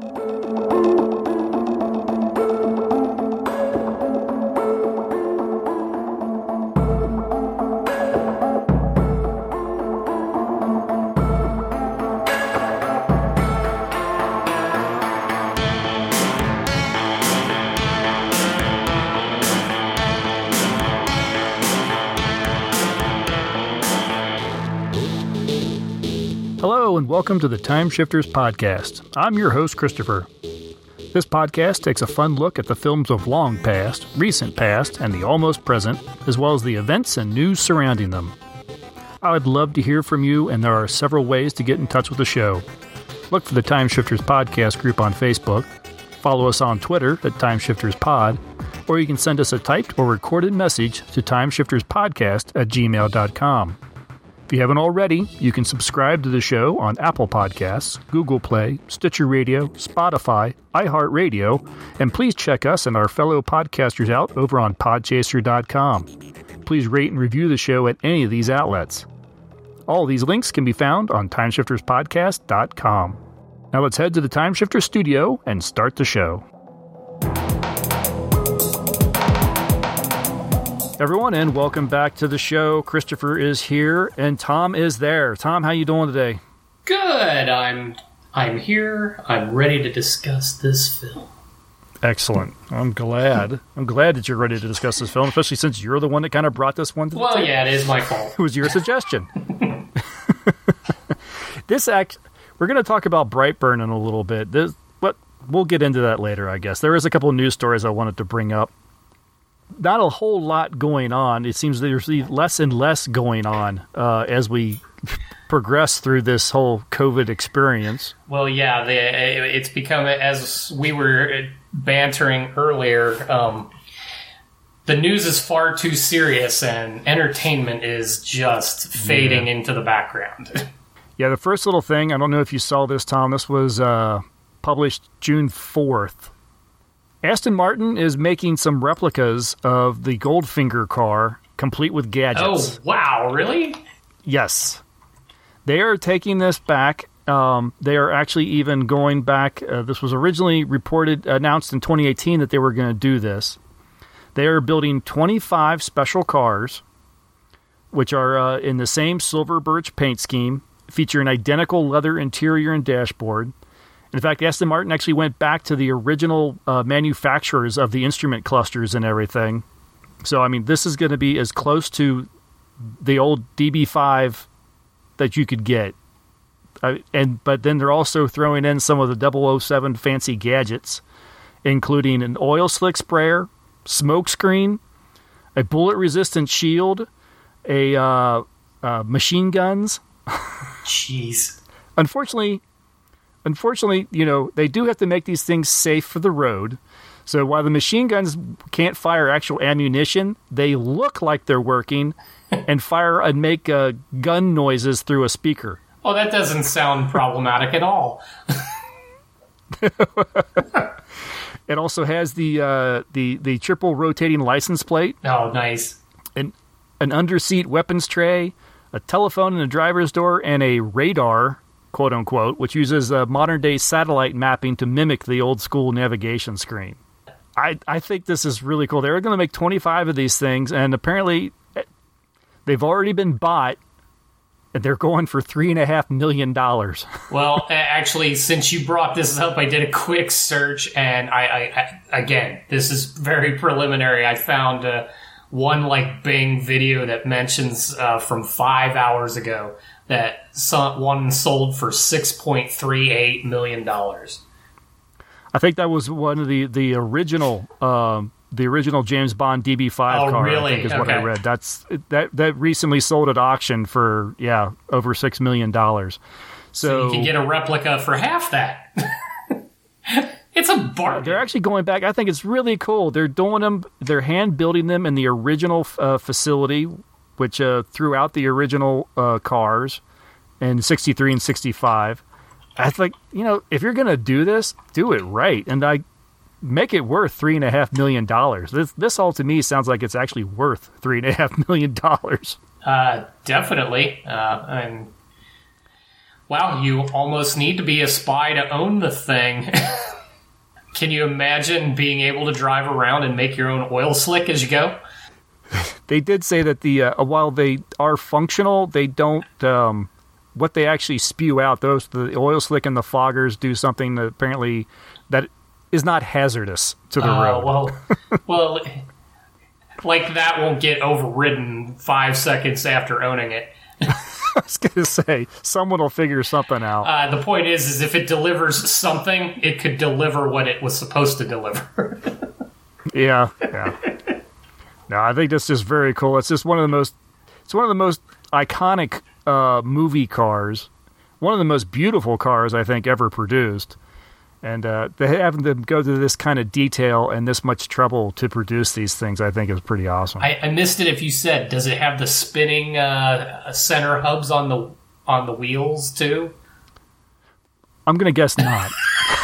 Hello, and welcome to the Time Shifters Podcast. I'm your host, Christopher. This podcast takes a fun look at the films of long past, recent past, and the almost present, as well as the events and news surrounding them. I would love to hear from you, and there are several ways to get in touch with the show. Look for the Time Shifters Podcast group on Facebook, follow us on Twitter at Time Shifters Pod, or you can send us a typed or recorded message to timeshifterspodcast at gmail.com. If you haven't already, you can subscribe to the show on Apple Podcasts, Google Play, Stitcher Radio, Spotify, iHeartRadio, and please check us and our fellow podcasters out over on podchaser.com. Please rate and review the show at any of these outlets. All these links can be found on timeshifterspodcast.com. Now let's head to the Timeshifter studio and start the show. Everyone, and welcome back to the show. Christopher is here, and Tom is there. Tom, how you doing today? Good. I'm I'm here. I'm ready to discuss this film. Excellent. I'm glad. I'm glad that you're ready to discuss this film, especially since you're the one that kind of brought this one to the Well, yeah, it is my fault. It was your suggestion. this act, we're going to talk about Brightburn in a little bit. This, but we'll get into that later, I guess. There is a couple of news stories I wanted to bring up not a whole lot going on. It seems there's less and less going on uh, as we progress through this whole COVID experience. Well, yeah, the, it's become as we were bantering earlier. Um, the news is far too serious, and entertainment is just fading yeah. into the background. yeah, the first little thing. I don't know if you saw this, Tom. This was uh, published June fourth. Aston Martin is making some replicas of the Goldfinger car, complete with gadgets. Oh, wow, really? Yes. They are taking this back. Um, they are actually even going back. Uh, this was originally reported, announced in 2018 that they were going to do this. They are building 25 special cars, which are uh, in the same silver birch paint scheme, feature an identical leather interior and dashboard. In fact, Aston Martin actually went back to the original uh, manufacturers of the instrument clusters and everything. So, I mean, this is going to be as close to the old DB5 that you could get. Uh, and but then they're also throwing in some of the 007 fancy gadgets, including an oil slick sprayer, smoke screen, a bullet resistant shield, a uh, uh, machine guns. Jeez. Unfortunately, unfortunately, you know, they do have to make these things safe for the road. So while the machine guns can't fire actual ammunition, they look like they're working and fire and make uh, gun noises through a speaker. Oh, that doesn't sound problematic at all. it also has the uh, the the triple rotating license plate. Oh, nice. An an underseat weapons tray, a telephone in the driver's door, and a radar quote unquote, which uses a modern day satellite mapping to mimic the old school navigation screen. I, I think this is really cool. They're going to make 25 of these things, and apparently eh, they've already been bought, and they're going for $3.5 million. well, actually, since you brought this up, I did a quick search, and I, I, I again, this is very preliminary. I found uh, one like Bing video that mentions uh, from five hours ago that one sold for six point three eight million dollars. I think that was one of the the original um, the original James Bond DB five oh, car. Really? I think is okay. what I read. That's that that recently sold at auction for yeah over six million dollars. So, so, you can get a replica for half that. it's a bargain. They're actually going back. I think it's really cool. They're doing them. They're hand building them in the original uh, facility which uh, threw out the original uh, cars in 63 and 65. I think, you know, if you're going to do this, do it right. And I make it worth three and a half million dollars. This, this all to me sounds like it's actually worth three and a half million dollars. Uh, definitely. Uh, and Wow, you almost need to be a spy to own the thing. Can you imagine being able to drive around and make your own oil slick as you go? They did say that the uh, while they are functional, they don't. Um, what they actually spew out, those the oil slick and the foggers do something that apparently that is not hazardous to the Uh, road. well, well, like that won't get overridden five seconds after owning it. I was gonna say someone will figure something out. Uh, the point is, is if it delivers something, it could deliver what it was supposed to deliver. Yeah, yeah. No, I think that's just very cool. It's just one of the most. It's one of the most iconic uh, movie cars. One of the most beautiful cars I think ever produced. And uh, they having them go through this kind of detail and this much trouble to produce these things, I think, is pretty awesome. I, I missed it. If you said, does it have the spinning uh, center hubs on the on the wheels too? I'm gonna guess not.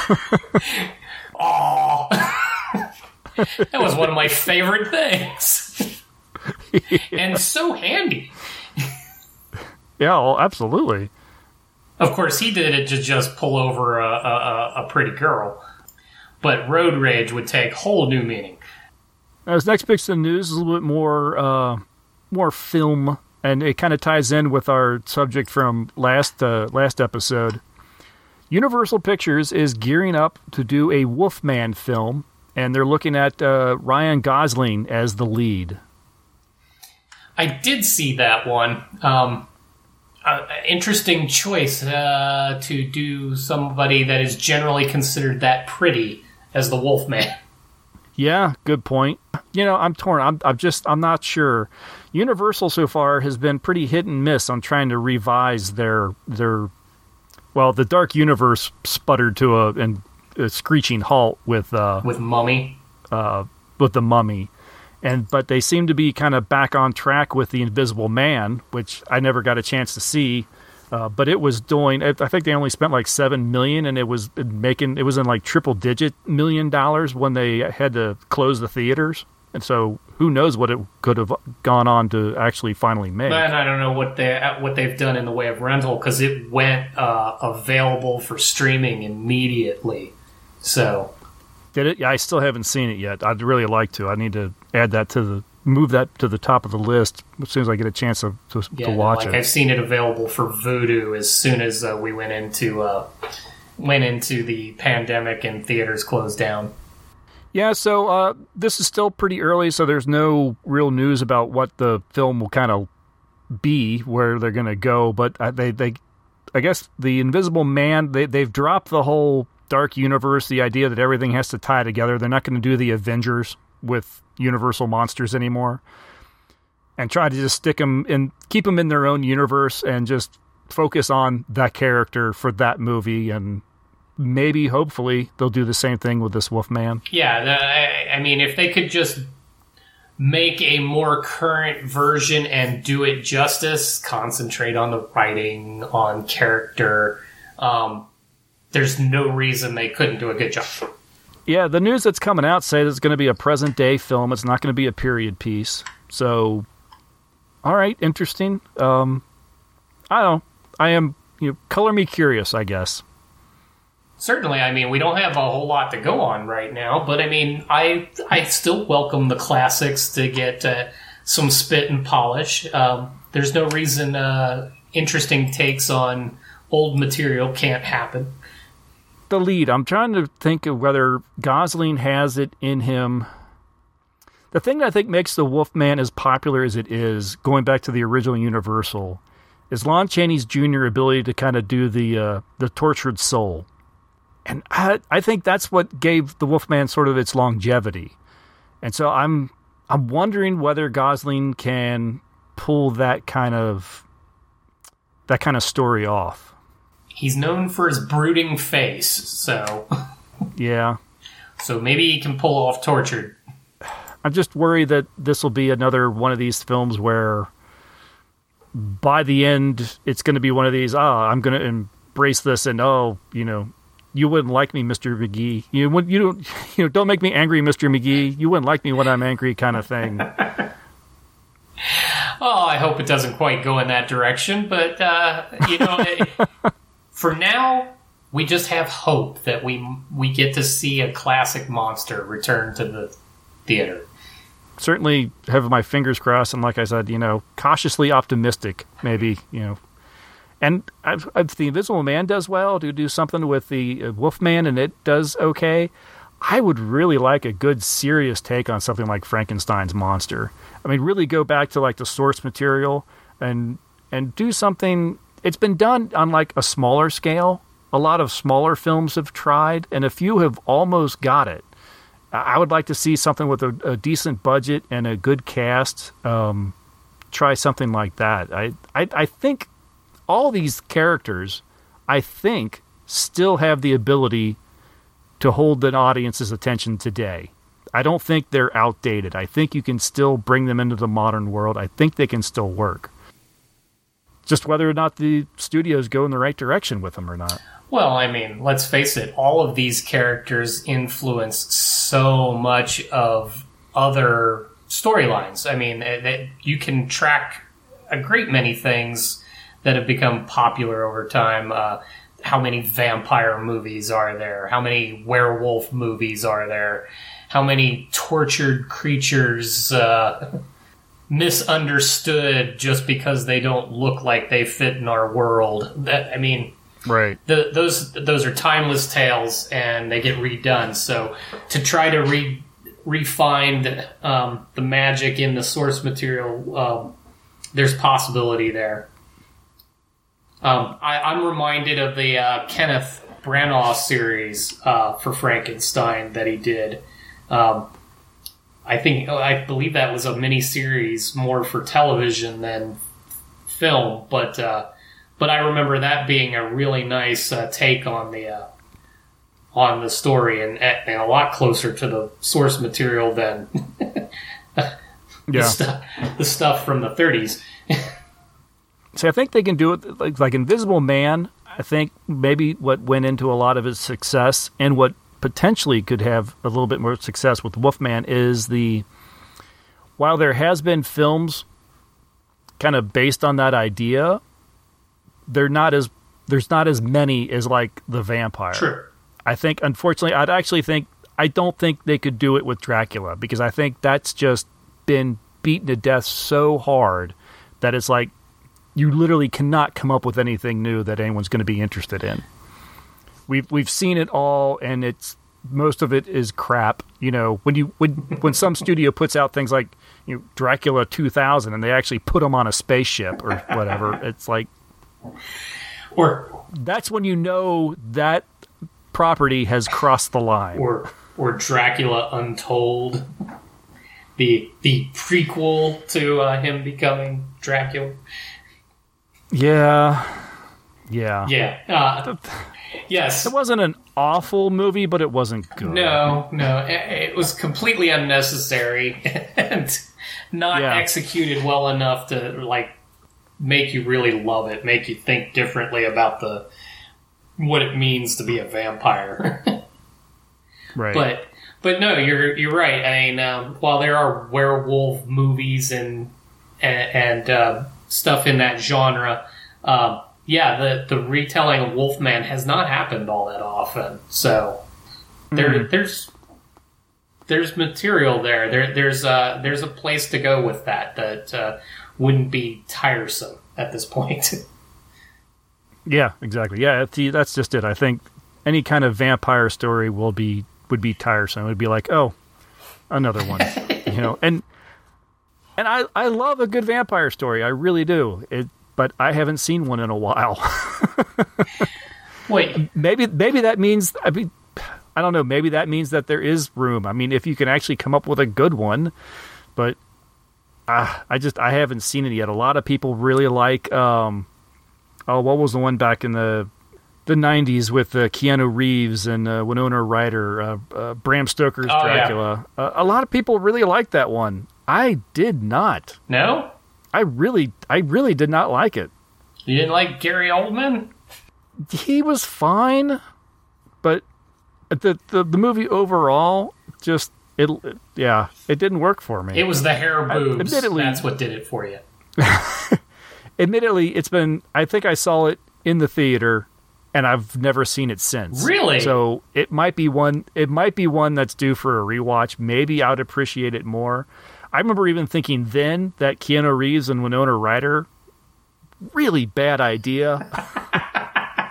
Oh, that was one of my favorite things, and so handy. yeah, well, absolutely. Of course, he did it to just pull over a, a, a- pretty girl, but road rage would take whole new meaning. Now, this next piece of news is a little bit more uh, more film, and it kind of ties in with our subject from last uh, last episode. Universal Pictures is gearing up to do a Wolfman film, and they're looking at uh, Ryan Gosling as the lead. I did see that one. Um, uh, interesting choice uh, to do somebody that is generally considered that pretty as the Wolfman. Yeah, good point. You know, I'm torn. I'm, I'm just, I'm not sure. Universal so far has been pretty hit and miss on trying to revise their their. Well, the Dark Universe sputtered to a, and a screeching halt with uh, with Mummy. with the Mummy, and but they seem to be kind of back on track with the Invisible Man, which I never got a chance to see. Uh, but it was doing. I I think they only spent like seven million, and it was making. It was in like triple digit million dollars when they had to close the theaters. And so, who knows what it could have gone on to actually finally make? And I don't know what they what they've done in the way of rental because it went uh, available for streaming immediately. So Did it? Yeah, I still haven't seen it yet. I'd really like to. I need to add that to the move that to the top of the list as soon as I get a chance to to, yeah, to watch like it. I've seen it available for Vudu as soon as uh, we went into uh, went into the pandemic and theaters closed down. Yeah, so uh, this is still pretty early, so there's no real news about what the film will kind of be, where they're going to go. But uh, they, they, I guess the Invisible Man, they, they've dropped the whole dark universe, the idea that everything has to tie together. They're not going to do the Avengers with Universal monsters anymore, and try to just stick them in, keep them in their own universe, and just focus on that character for that movie and. Maybe, hopefully, they'll do the same thing with this Wolfman. Yeah, the, I, I mean, if they could just make a more current version and do it justice, concentrate on the writing, on character, um, there's no reason they couldn't do a good job. Yeah, the news that's coming out says it's going to be a present day film. It's not going to be a period piece. So, all right, interesting. Um, I don't. know. I am. You know, color me curious. I guess. Certainly, I mean, we don't have a whole lot to go on right now, but I mean, I I still welcome the classics to get uh, some spit and polish. Um, there's no reason uh, interesting takes on old material can't happen. The lead. I'm trying to think of whether Gosling has it in him. The thing that I think makes the Wolfman as popular as it is, going back to the original Universal, is Lon Chaney's Jr. ability to kind of do the uh, the tortured soul. and I, I think that's what gave the Wolfman sort of its longevity. And so I'm I'm wondering whether Gosling can pull that kind of that kind of story off. He's known for his brooding face, so Yeah. so maybe he can pull off tortured. I'm just worried that this will be another one of these films where by the end it's going to be one of these ah I'm going to embrace this and oh you know you wouldn't like me Mr. McGee you would you don't you know don't make me angry Mr. McGee you wouldn't like me when I'm angry kind of thing Oh, I hope it doesn't quite go in that direction, but uh, you know, it, for now, we just have hope that we we get to see a classic monster return to the theater. Certainly have my fingers crossed, and like I said, you know, cautiously optimistic. Maybe you know, and if, the Invisible Man does well, to do something with the Wolfman, and it does okay. I would really like a good serious take on something like Frankenstein's monster. I mean, really go back to like the source material and and do something. It's been done on like a smaller scale. A lot of smaller films have tried, and a few have almost got it. I would like to see something with a, a decent budget and a good cast. Um, try something like that. I, I I think all these characters, I think, still have the ability to hold an audience's attention today. I don't think they're outdated. I think you can still bring them into the modern world. I think they can still work. Just whether or not the studios go in the right direction with them or not. Well, I mean, let's face it, all of these characters influence so much of other storylines. I mean, eh, you can track a great many things that have become popular over time. Uh, how many vampire movies are there? How many werewolf movies are there? How many tortured creatures uh, misunderstood just because they don't look like they fit in our world? That I mean, right? The, those those are timeless tales, and they get redone. So to try to re refine the, um, the magic in the source material, um, there's possibility there. Um, I, am reminded of the uh, Kenneth Branagh series uh, for Frankenstein that he did. Um, I think I believe that was a mini series more for television than film, but uh, but I remember that being a really nice uh, take on the uh, on the story and, and a lot closer to the source material than the, yeah. stuff, the stuff from the 30s. See, I think they can do it like, like Invisible Man. I think maybe what went into a lot of his success and what potentially could have a little bit more success with Wolfman is the while there has been films kind of based on that idea, they're not as there's not as many as like the vampire. Sure. I think unfortunately I'd actually think I don't think they could do it with Dracula because I think that's just been beaten to death so hard that it's like you literally cannot come up with anything new that anyone's going to be interested in. We've we've seen it all, and it's most of it is crap. You know, when you when when some studio puts out things like you know, Dracula 2000, and they actually put them on a spaceship or whatever, it's like, or that's when you know that property has crossed the line. Or or Dracula Untold, the the prequel to uh, him becoming Dracula. Yeah. Yeah. Yeah. Uh, yes. It wasn't an awful movie, but it wasn't good. No, no. It, was completely unnecessary and not yeah. executed well enough to like make you really love it, make you think differently about the what it means to be a vampire. right. But but no, you're you're right. I mean, um, while there are werewolf movies and and, and uh, stuff in that genre. Um, yeah, the the retelling of Wolfman has not happened all that often. So there mm-hmm. there's there's material there. There there's a there's a place to go with that that uh, wouldn't be tiresome at this point. yeah, exactly. Yeah, that's just it. I think any kind of vampire story will be would be tiresome. It would be like, oh, another one, you know. And and I, I love a good vampire story. I really do. It, but I haven't seen one in a while. Wait, maybe maybe that means I mean I don't know. Maybe that means that there is room. I mean, if you can actually come up with a good one, but uh, I just I haven't seen it yet. A lot of people really like. Um, oh, what was the one back in the the '90s with uh, Keanu Reeves and uh, Winona Ryder, uh, uh Bram Stoker's oh, Dracula? Yeah. Uh, a lot of people really like that one. I did not. No? I really I really did not like it. You didn't like Gary Oldman? He was fine, but the the, the movie overall just it, yeah, it didn't work for me. It was the hair boobs. I, admittedly, that's what did it for you. admittedly, it's been I think I saw it in the theater and I've never seen it since. Really? So it might be one. It might be one that's due for a rewatch. Maybe I'd appreciate it more. I remember even thinking then that Keanu Reeves and Winona Ryder, really bad idea.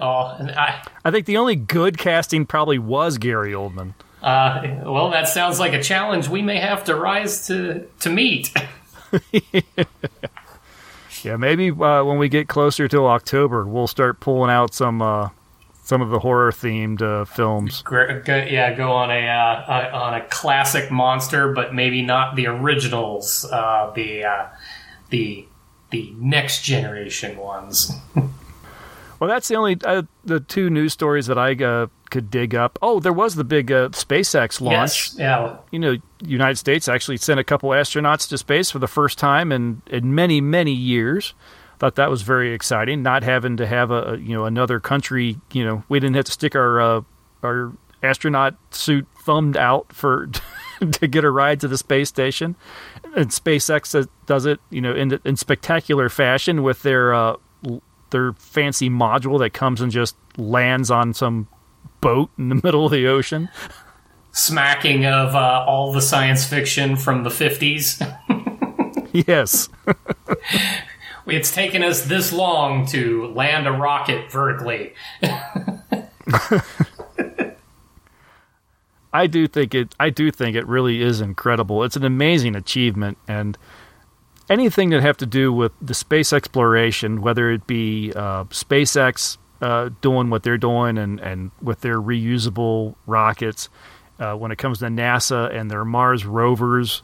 Oh, I, I think the only good casting probably was Gary Oldman. uh, well, that sounds like a challenge we may have to rise to to meet. Yeah, maybe uh, when we get closer to October, we'll start pulling out some uh, some of the horror themed uh, films. Go, yeah, go on a, uh, a on a classic monster, but maybe not the originals. Uh, the uh, the the next generation ones. Well, that's the only uh, the two news stories that I uh, could dig up. Oh, there was the big uh, SpaceX launch. Yes, yeah. You know, United States actually sent a couple astronauts to space for the first time in in many many years. Thought that was very exciting. Not having to have a, you know another country. You know, we didn't have to stick our uh, our astronaut suit thumbed out for to get a ride to the space station. And SpaceX does it, you know, in in spectacular fashion with their uh, their fancy module that comes and just lands on some boat in the middle of the ocean. Smacking of uh, all the science fiction from the fifties. yes. It's taken us this long to land a rocket vertically. I do think it I do think it really is incredible. It's an amazing achievement and anything that have to do with the space exploration, whether it be uh, SpaceX uh, doing what they're doing and, and with their reusable rockets, uh, when it comes to NASA and their Mars rovers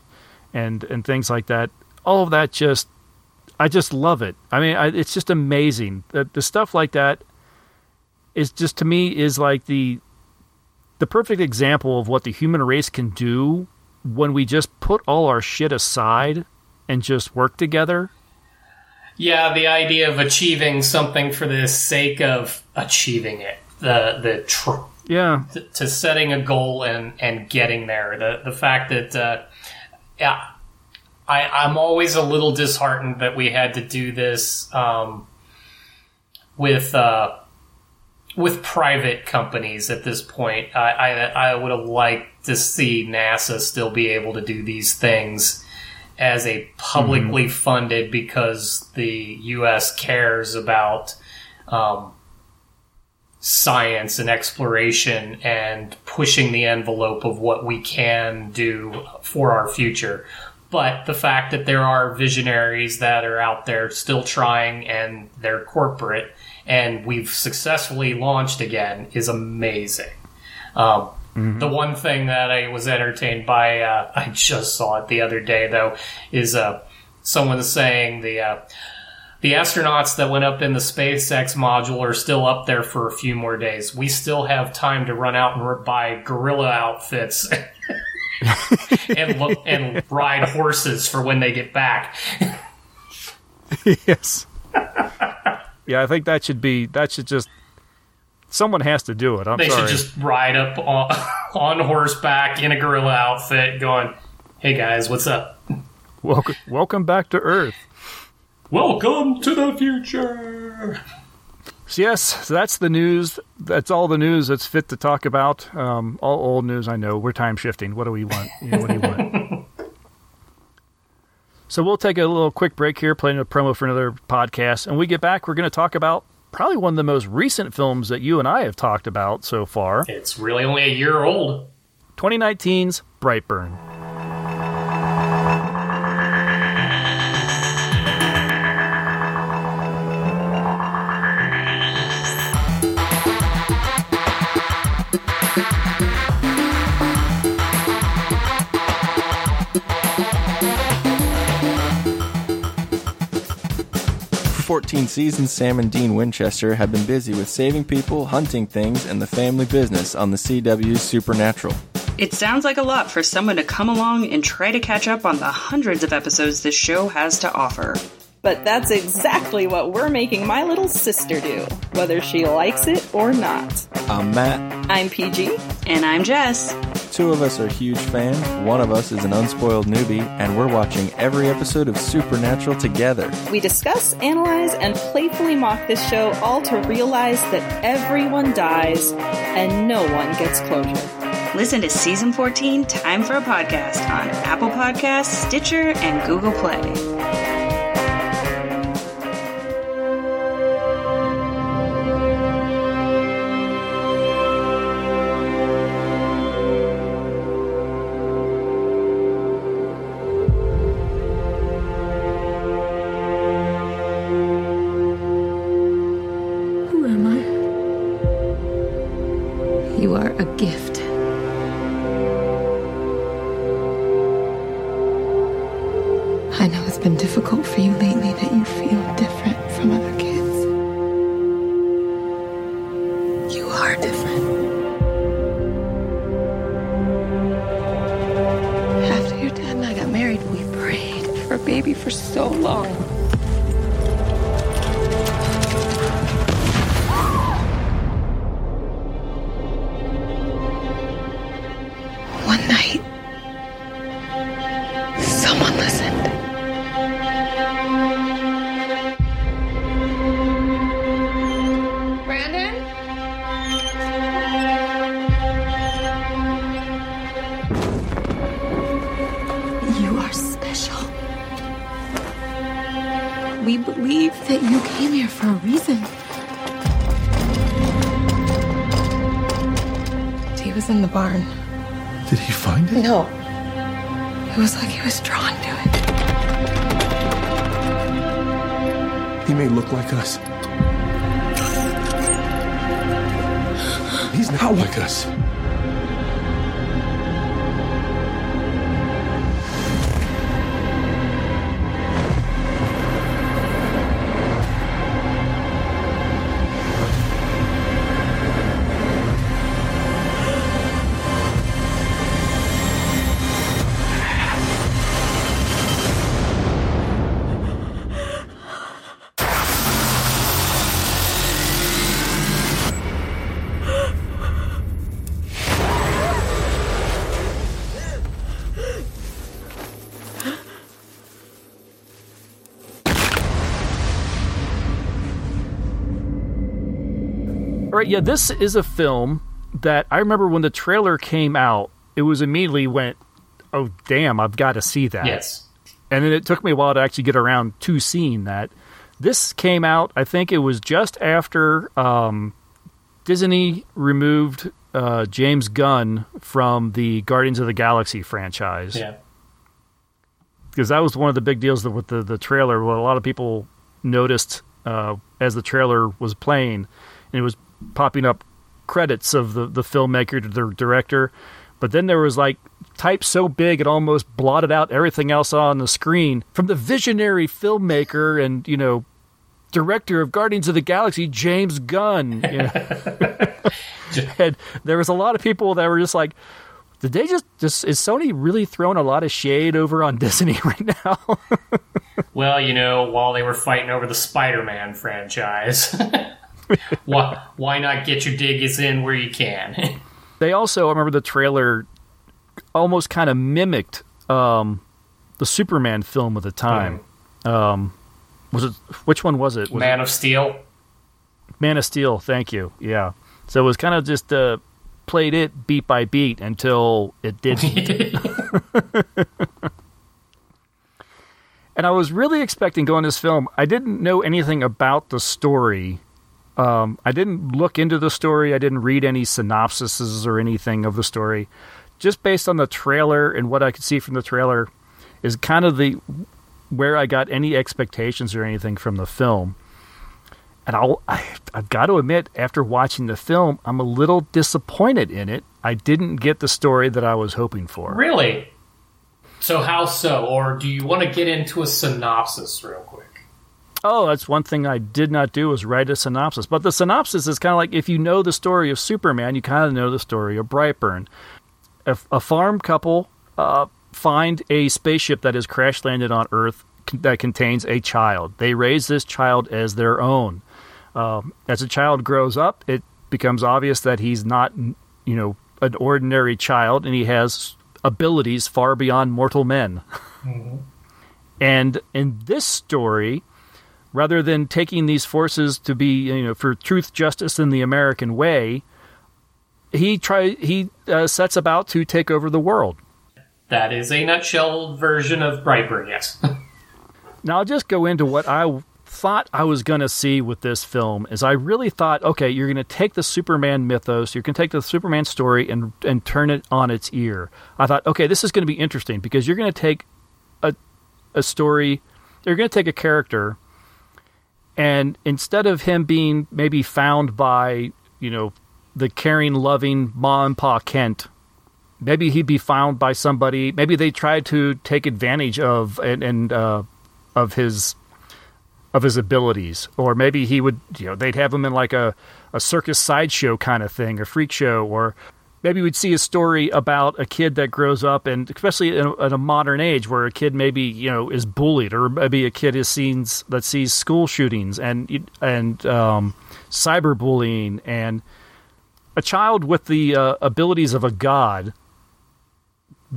and and things like that, all of that just I just love it. I mean, I, it's just amazing. The, the stuff like that is just to me is like the the perfect example of what the human race can do when we just put all our shit aside and just work together. Yeah, the idea of achieving something for the sake of achieving it. The the tr- Yeah. to, to setting a goal and and getting there. The the fact that uh, yeah, I I'm always a little disheartened that we had to do this um, with uh, with private companies at this point. I I, I would have liked to see NASA still be able to do these things as a publicly funded because the U.S. cares about um, science and exploration and pushing the envelope of what we can do for our future. But the fact that there are visionaries that are out there still trying and they're corporate and we've successfully launched again is amazing. Um, The one thing that I was entertained by, uh, I just saw it the other day though, is uh, someone saying the uh, the astronauts that went up in the SpaceX module are still up there for a few more days. We still have time to run out and buy gorilla outfits and look, and ride horses for when they get back. yes. yeah, I think that should be that should just someone has to do it. I'm They sorry. should just ride up on, on horseback in a gorilla outfit, going, "Hey guys, what's up? welcome, welcome back to Earth. Welcome to the future." So yes, so that's the news. That's all the news that's fit to talk about. Um, all old news, I know. We're time shifting. What do we want? You know, what do you want? so we'll take a little quick break here, playing a promo for another podcast. And we get back, we're going to talk about probably one of the most recent films that you and I have talked about so far It's really only a year old. 2019's Brightburn. 14 seasons, Sam and Dean Winchester have been busy with saving people, hunting things, and the family business on the CW's Supernatural. It sounds like a lot for someone to come along and try to catch up on the hundreds of episodes this show has to offer. But that's exactly what we're making my little sister do, whether she likes it or not. I'm Matt. I'm PG. And I'm Jess. Two of us are huge fans, one of us is an unspoiled newbie, and we're watching every episode of Supernatural together. We discuss, analyze, and playfully mock this show, all to realize that everyone dies and no one gets closure. Listen to Season 14 Time for a Podcast on Apple Podcasts, Stitcher, and Google Play. Right, yeah, this is a film that I remember when the trailer came out, it was immediately went, oh, damn, I've got to see that. Yes. And then it took me a while to actually get around to seeing that. This came out, I think it was just after um, Disney removed uh, James Gunn from the Guardians of the Galaxy franchise. Yeah. because that was one of the big deals with the the trailer. What a lot of people noticed uh, as the trailer was playing, and it was popping up credits of the the filmmaker, to the director, but then there was like type so big it almost blotted out everything else on the screen from the visionary filmmaker and you know director of Guardians of the Galaxy, James Gunn. You know? and there was a lot of people that were just like. Did they just, just is Sony really throwing a lot of shade over on Disney right now? Well, you know, while they were fighting over the Spider-Man franchise, why why not get your diggies in where you can? they also, I remember the trailer almost kind of mimicked um, the Superman film of the time. Um, was it which one was it? Was Man of Steel. Man of Steel? Thank you. Yeah. So it was kind of just uh, played it beat by beat until it didn't. and I was really expecting going to this film. I didn't know anything about the story. Um, I didn't look into the story. I didn't read any synopsises or anything of the story. Just based on the trailer and what I could see from the trailer, is kind of the where I got any expectations or anything from the film. And I'll, I, I've got to admit, after watching the film, I'm a little disappointed in it. I didn't get the story that I was hoping for. Really? So how so? Or do you want to get into a synopsis real quick? Oh, that's one thing I did not do was write a synopsis. But the synopsis is kind of like if you know the story of Superman, you kind of know the story of Brightburn. A, a farm couple uh, find a spaceship that has crash landed on Earth that contains a child. They raise this child as their own. Um, as a child grows up, it becomes obvious that he's not, you know, an ordinary child, and he has abilities far beyond mortal men. And in this story, rather than taking these forces to be, you know, for truth, justice, and the American way, he try he uh, sets about to take over the world. That is a nutshell version of Brightburn, yes. Now I'll just go into what I thought I was going to see with this film. Is I really thought, okay, you're going to take the Superman mythos, you're going to take the Superman story and and turn it on its ear. I thought, okay, this is going to be interesting because you're going to take a a story, you're going to take a character, and instead of him being maybe found by you know the caring, loving Ma and Pa Kent maybe he'd be found by somebody. Maybe they tried to take advantage of and, and uh, of his of his abilities, or maybe he would you know they'd have him in like a a circus sideshow kind of thing, a freak show, or maybe we'd see a story about a kid that grows up and especially in a, in a modern age where a kid maybe you know is bullied or maybe a kid is scenes that sees school shootings and and um, cyberbullying and a child with the uh, abilities of a god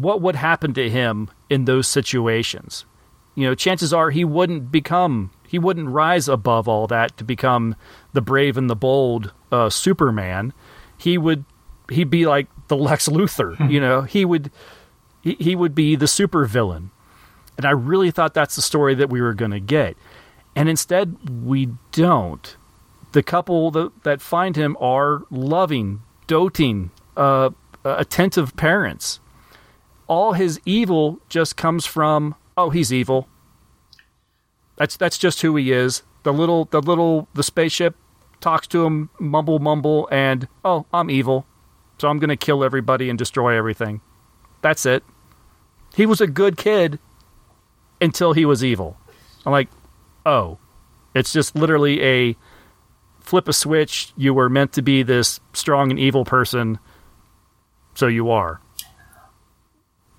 what would happen to him in those situations? You know chances are he wouldn't become he wouldn't rise above all that to become the brave and the bold uh, superman. He would he'd be like the lex luthor you know? He would he, he would be the supervillain. And i really thought that's the story that we were going to get. And instead we don't. The couple that, that find him are loving doting uh, attentive parents. All his evil just comes from oh he's evil. That's that's just who he is. The little the little the spaceship talks to him mumble mumble and oh i'm evil so i'm going to kill everybody and destroy everything. That's it. He was a good kid until he was evil. I'm like oh. It's just literally a flip a switch. You were meant to be this strong and evil person so you are.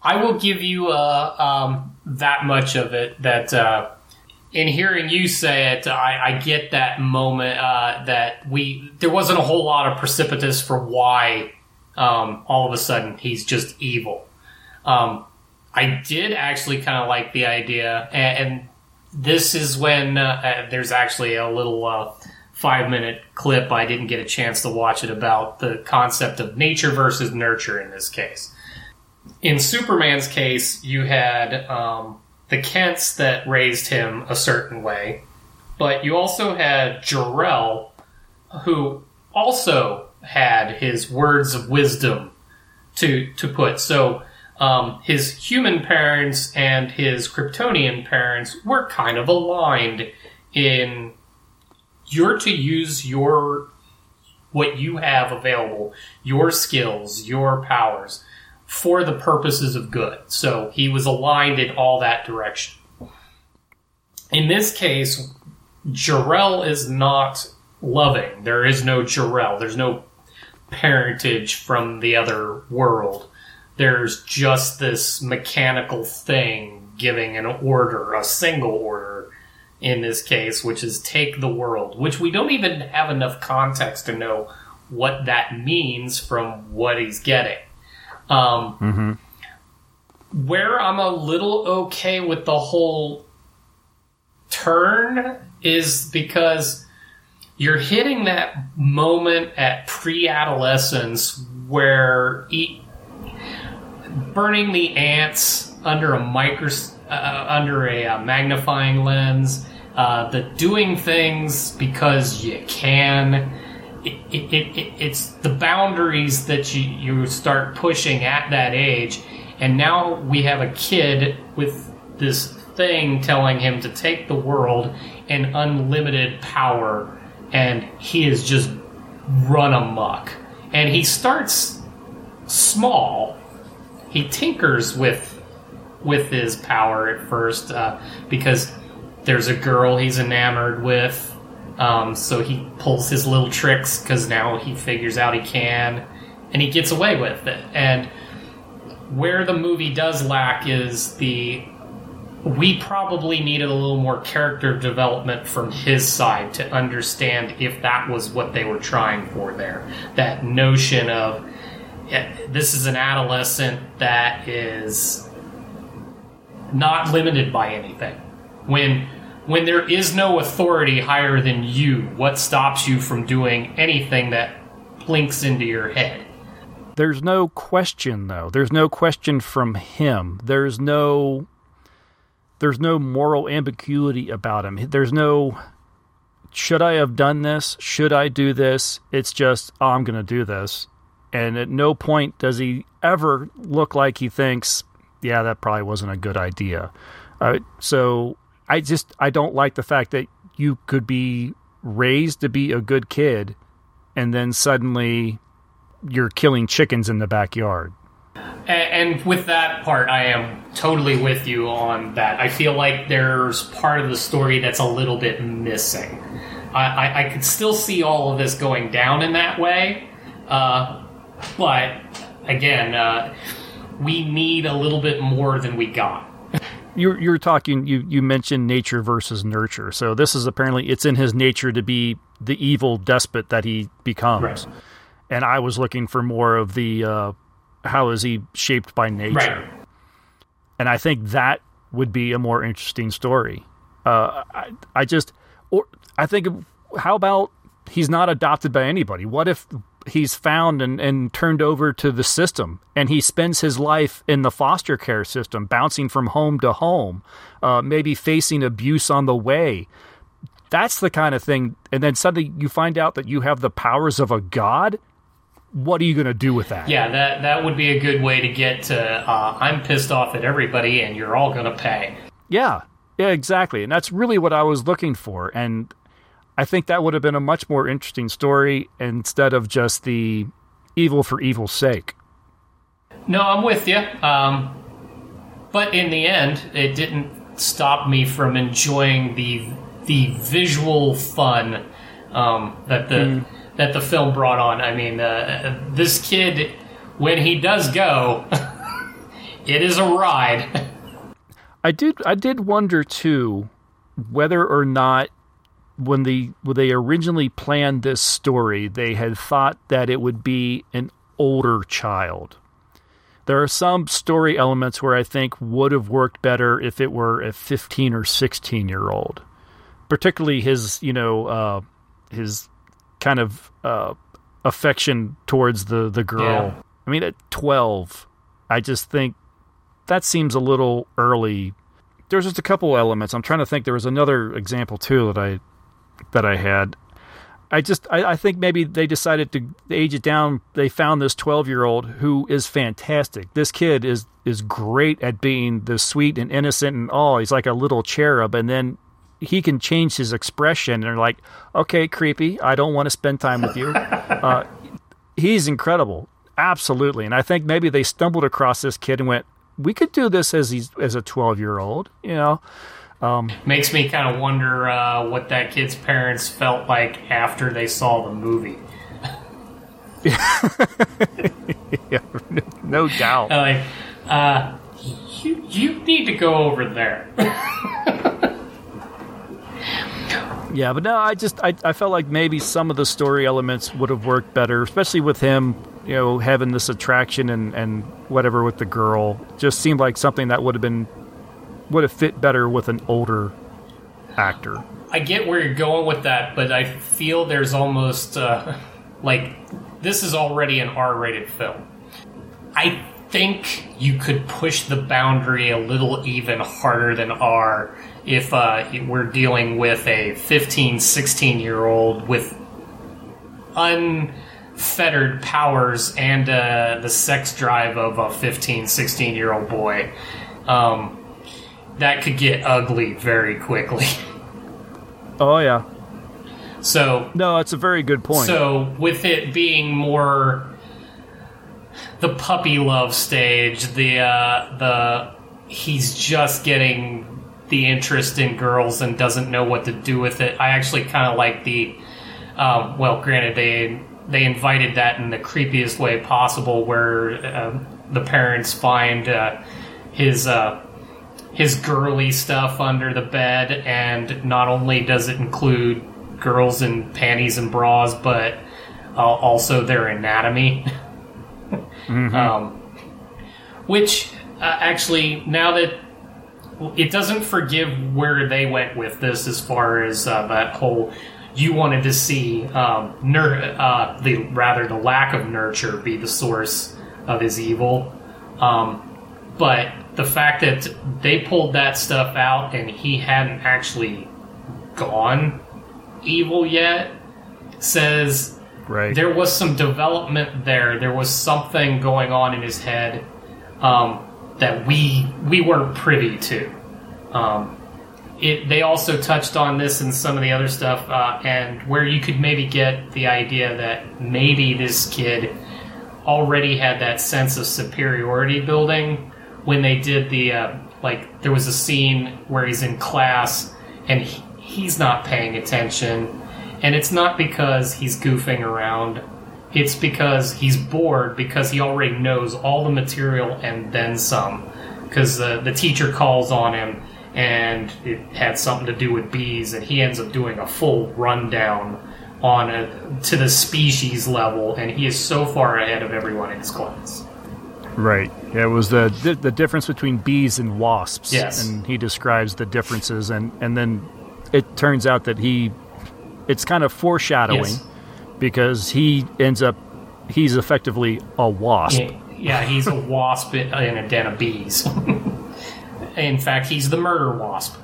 I will give you uh, um, that much of it that uh, in hearing you say it, I, I get that moment uh, that we there wasn't a whole lot of precipitous for why um, all of a sudden he's just evil. Um, I did actually kind of like the idea, and, and this is when uh, uh, there's actually a little uh, five minute clip. I didn't get a chance to watch it about the concept of nature versus nurture in this case in Superman's case, you had um, the Kents that raised him a certain way, but you also had Jor-El, who also had his words of wisdom to to put. So um, his human parents and his Kryptonian parents were kind of aligned in you're to use your what you have available, your skills, your powers for the purposes of good. So he was aligned in all that direction. In this case, Jor-El is not loving. There is no Jor-El. There's no parentage from the other world. There's just this mechanical thing giving an order, a single order in this case, which is take the world, which we don't even have enough context to know what that means from what he's getting. Um, mm-hmm. Where I'm a little okay with the whole turn is because you're hitting that moment at pre-adolescence where e- burning the ants under a micros uh, under a uh, magnifying lens, uh, the doing things because you can it, it, it, it's the boundaries that you, you start pushing at that age. And now we have a kid with this thing telling him to take the world in unlimited power, and he is just run amok. And he starts small. He tinkers with with his power at first uh, because there's a girl he's enamored with um, so he pulls his little tricks because now he figures out he can, and he gets away with it. And where the movie does lack is the we probably needed a little more character development from his side to understand if that was what they were trying for there. That notion of, yeah, this is an adolescent that is not limited by anything. When when there is no authority higher than you, what stops you from doing anything that blinks into your head? There's no question though. There's no question from him. There's no there's no moral ambiguity about him. There's no should I have done this? Should I do this? It's just oh, I'm going to do this. And at no point does he ever look like he thinks, yeah, that probably wasn't a good idea. Uh, so I just I don't like the fact that you could be raised to be a good kid and then suddenly you're killing chickens in the backyard. And with that part, I am totally with you on that. I feel like there's part of the story that's a little bit missing. I, I, I could still see all of this going down in that way, uh, but again, uh, we need a little bit more than we got. You're, you're talking. You you mentioned nature versus nurture. So this is apparently it's in his nature to be the evil despot that he becomes. Right. And I was looking for more of the uh, how is he shaped by nature. Right. And I think that would be a more interesting story. Uh, I, I just, or I think, how about he's not adopted by anybody? What if he's found and, and turned over to the system and he spends his life in the foster care system, bouncing from home to home, uh, maybe facing abuse on the way? That's the kind of thing. And then suddenly you find out that you have the powers of a god what are you going to do with that? Yeah, that that would be a good way to get to. Uh, I'm pissed off at everybody, and you're all going to pay. Yeah, yeah, exactly, and that's really what I was looking for, and I think that would have been a much more interesting story instead of just the evil for evil's sake. No, I'm with you. Um, but in the end, it didn't stop me from enjoying the the visual fun um, that the. Mm that the film brought on. I mean, uh, this kid, when he does go, it is a ride. I did. I did wonder too whether or not when the when they originally planned this story, they had thought that it would be an older child. There are some story elements where I think would have worked better if it were a 15 or 16 year old, particularly his, you know, uh, his kind of uh, affection towards the the girl. Yeah. I mean, at twelve, I just think that seems a little early. There's just a couple elements. I'm trying to think. There was another example too that I that I had. I just I, I think maybe they decided to age it down. They found this 12 year old who is fantastic. This kid is is great at being the sweet and innocent and all. He's like a little cherub, and then he can change his expression and they're like, okay, creepy. I don't want to spend time with you. uh, he's incredible, absolutely. And I think maybe they stumbled across this kid and went, we could do this as he's as a twelve year old, you know. Um, Makes me kind of wonder uh, what that kid's parents felt like after they saw the movie. yeah, no doubt. Like, uh, you you need to go over there. Yeah, but no, I just I, I felt like maybe some of the story elements would have worked better, especially with him, you know, having this attraction and and whatever with the girl. Just seemed like something that would have been would have fit better with an older actor. I get where you're going with that, but I feel there's almost uh, like this is already an R-rated film. I think you could push the boundary a little even harder than R if uh, we're dealing with a 15, 16 year old with unfettered powers and uh, the sex drive of a 15, 16 year old boy, um, that could get ugly very quickly. Oh, yeah. So no, it's a very good point. So with it being more the puppy love stage, the uh, the he's just getting the interest in girls and doesn't know what to do with it. I actually kind of like the. Um, well, granted, they they invited that in the creepiest way possible, where uh, the parents find uh, his uh, his girly stuff under the bed, and not only does it include girls in panties and bras, but uh, also their anatomy. um, which uh, actually, now that it doesn't forgive where they went with this, as far as uh, that whole you wanted to see um, nur- uh, the rather the lack of nurture be the source of his evil. Um, but the fact that they pulled that stuff out and he hadn't actually gone evil yet says Right. there was some development there. There was something going on in his head um, that we we weren't privy to. Um, it, they also touched on this and some of the other stuff, uh, and where you could maybe get the idea that maybe this kid already had that sense of superiority building when they did the uh, like. There was a scene where he's in class and he, he's not paying attention, and it's not because he's goofing around. It's because he's bored because he already knows all the material and then some. Because uh, the teacher calls on him and it had something to do with bees, and he ends up doing a full rundown on a, to the species level, and he is so far ahead of everyone in his class. Right. Yeah, it was the the, the difference between bees and wasps. Yes. And he describes the differences, and and then it turns out that he, it's kind of foreshadowing, Yes. Because he ends up, he's effectively a wasp. Yeah, yeah, he's a wasp in in a den of bees. in fact, he's the murder wasp,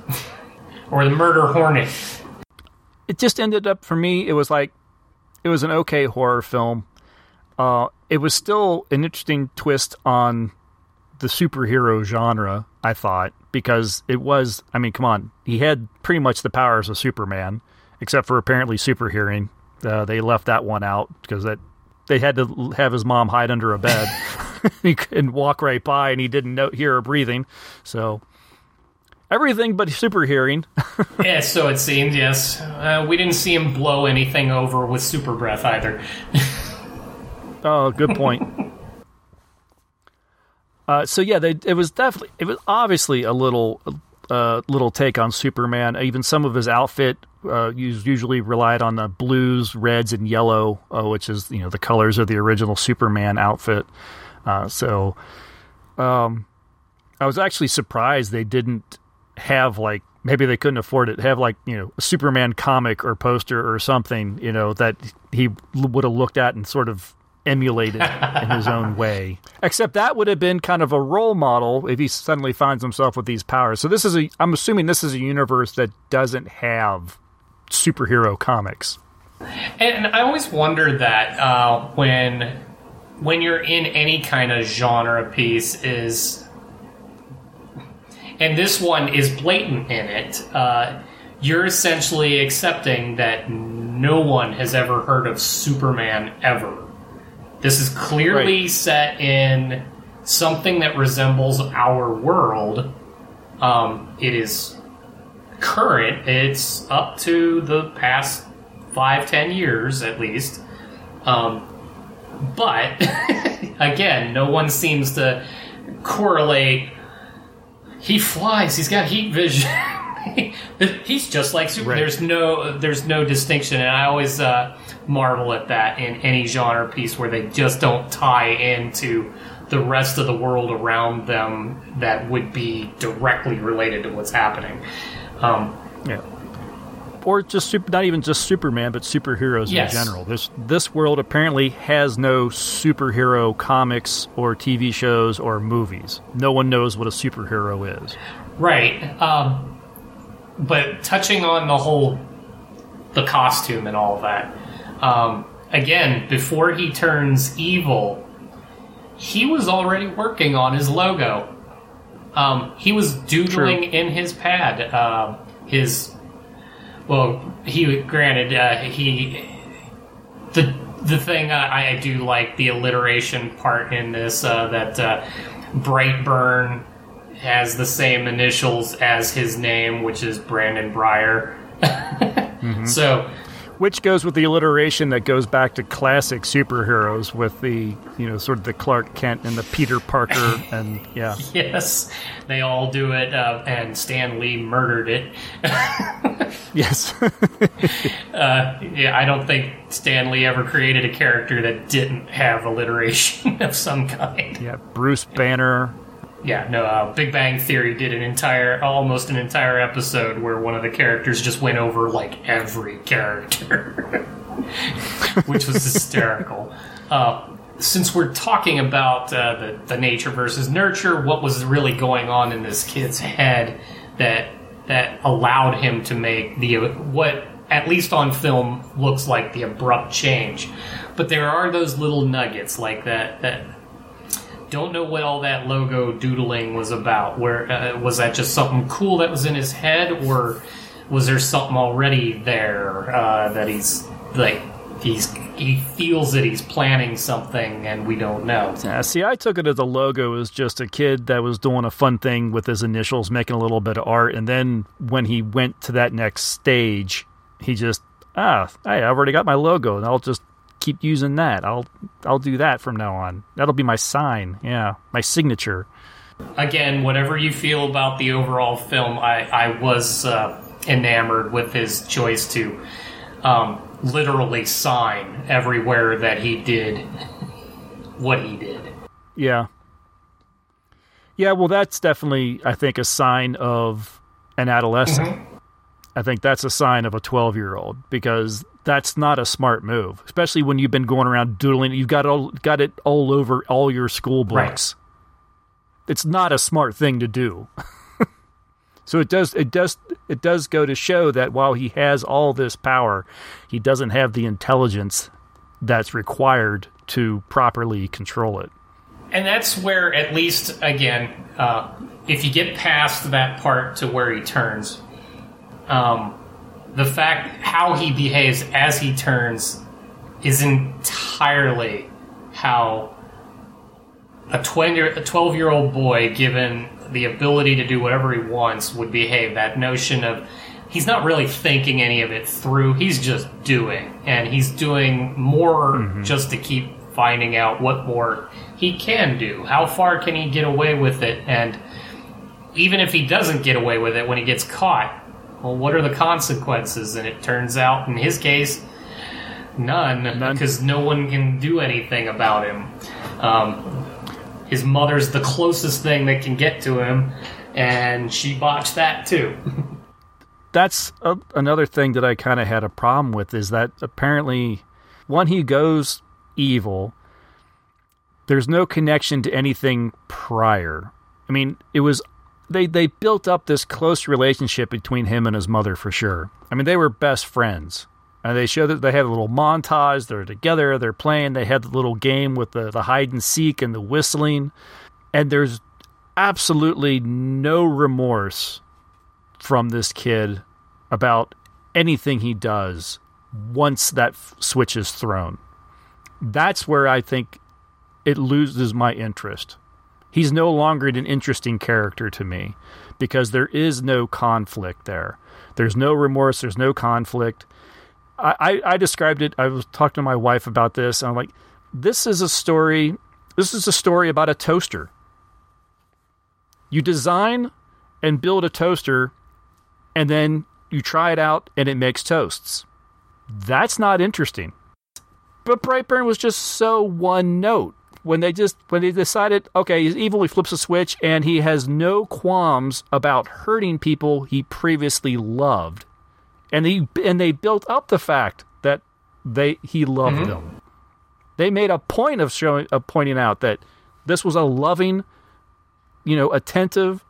or the murder hornet. it just ended up for me it was like it was an okay horror film uh it was still an interesting twist on the superhero genre i thought because it was i mean come on he had pretty much the powers of superman except for apparently super hearing uh, they left that one out because that they had to have his mom hide under a bed he couldn't walk right by and he didn't know, hear her breathing so everything but super hearing yeah, so it seemed. Yes, uh, we didn't see him blow anything over with super breath either. Oh, good point. uh, so yeah, they, it was definitely it was obviously a little uh, little take on Superman. Even some of his outfit uh, usually relied on the blues, reds, and yellow, uh, which is you know the colors of the original Superman outfit. Uh, so, um, I was actually surprised they didn't have like maybe they couldn't afford it have like you know a Superman comic or poster or something you know that he would have looked at and sort of emulated in his own way. Except that would have been kind of a role model if he suddenly finds himself with these powers. So this is a I'm assuming this is a universe that doesn't have superhero comics. And I always wonder that uh, when when you're in any kind of genre piece is, and this one is blatant in it. Uh, you're essentially accepting that no one has ever heard of Superman ever. This is clearly Right. set in something that resembles our world. Um, it is current. It's up to the past five, ten years at least. Um, but again, no one seems to correlate. He flies. He's got heat vision. He's just like Super. Right. There's no, there's no distinction, and I always uh, marvel at that in any genre piece where they just don't tie into the rest of the world around them that would be directly related to what's happening. Um, Yeah. Or just super, not even just Superman, but superheroes Yes. in general. This this world apparently has no superhero comics or TV shows or movies. No one knows what a superhero is. Right. Um, but touching on the whole, the costume and all of that. Um, again, before he turns evil, he was already working on his logo. Um, he was doodling in his pad. Uh, his well, he granted uh, he the the thing I, I do like the alliteration part in this uh, that uh, Brightburn has the same initials as his name, which is Brandon Breyer. So Which goes with the alliteration that goes back to classic superheroes with the, you know, sort of the Clark Kent and the Peter Parker and yeah. Yes, they all do it, uh, and Stan Lee murdered it. Yes. Uh, yeah, I don't think Stan Lee ever created a character that didn't have alliteration of some kind. yeah, Bruce Banner. Yeah, no, uh, Big Bang Theory did an entire, almost an entire episode where one of the characters just went over like every character, which was hysterical. Uh, since we're talking about uh, the, the nature versus nurture, what was really going on in this kid's head that that allowed him to make the what at least on film looks like the abrupt change? But there are those little nuggets like that that don't know what all that logo doodling was about. Where uh, was that just something cool that was in his head, or was there something already there uh, that he's like he's he feels that he's planning something and we don't know? Yeah, see, I took it as a logo as just a kid that was doing a fun thing with his initials, making a little bit of art, and then when he went to that next stage, he just ah, hey, I've already got my logo, and I'll just keep using that. I'll I'll do that from now on. That'll be my sign. Yeah, my signature. Again, whatever you feel about the overall film, I I was uh, enamored with his choice to um, literally sign everywhere that he did what he did. Yeah. Yeah, well, that's definitely, I think, a sign of an adolescent. I think that's a sign of a 12 year old because that's not a smart move, especially when you've been going around doodling. You've got, all, got it all over all your school books. It's not a smart thing to do. so it does it does it does go to show that while he has all this power, he doesn't have the intelligence that's required to properly control it. And that's where, at least, again, uh, if you get past that part to where he turns, um, the fact how he behaves as he turns is entirely how a 20 a 12 year old boy given the ability to do whatever he wants would behave. That notion of he's not really thinking any of it through. He's just doing. And he's doing more just to keep finding out what more he can do. How far can he get away with it? And even if he doesn't get away with it when he gets caught well what are the consequences and it turns out in his case none, because no one can do anything about him um, his mother's the closest thing that can get to him, and she botched that too. that's a, another thing that I kind of had a problem with is that apparently, when he goes evil, there's no connection to anything prior. I mean, it was they they built up this close relationship between him and his mother for sure. I mean, they were best friends. And they show that they had a little montage. They're together. They're playing. They had the little game with the, the hide and seek and the whistling. And there's absolutely no remorse from this kid about anything he does once that f- switch is thrown. That's where I think it loses my interest. He's no longer an interesting character to me because there is no conflict there. There's no remorse. There's no conflict. I, I, I described it. I was talking to my wife about this. And I'm like, this is a story. This is a story about a toaster. You design and build a toaster, and then you try it out, and it makes toasts. That's not interesting. But Brightburn was just so one note when they just when they decided, okay, he's evil. He flips a switch, and he has no qualms about hurting people he previously loved and they and they built up the fact that they he loved mm-hmm. them. They made a point of showing of pointing out that this was a loving, you know, attentive,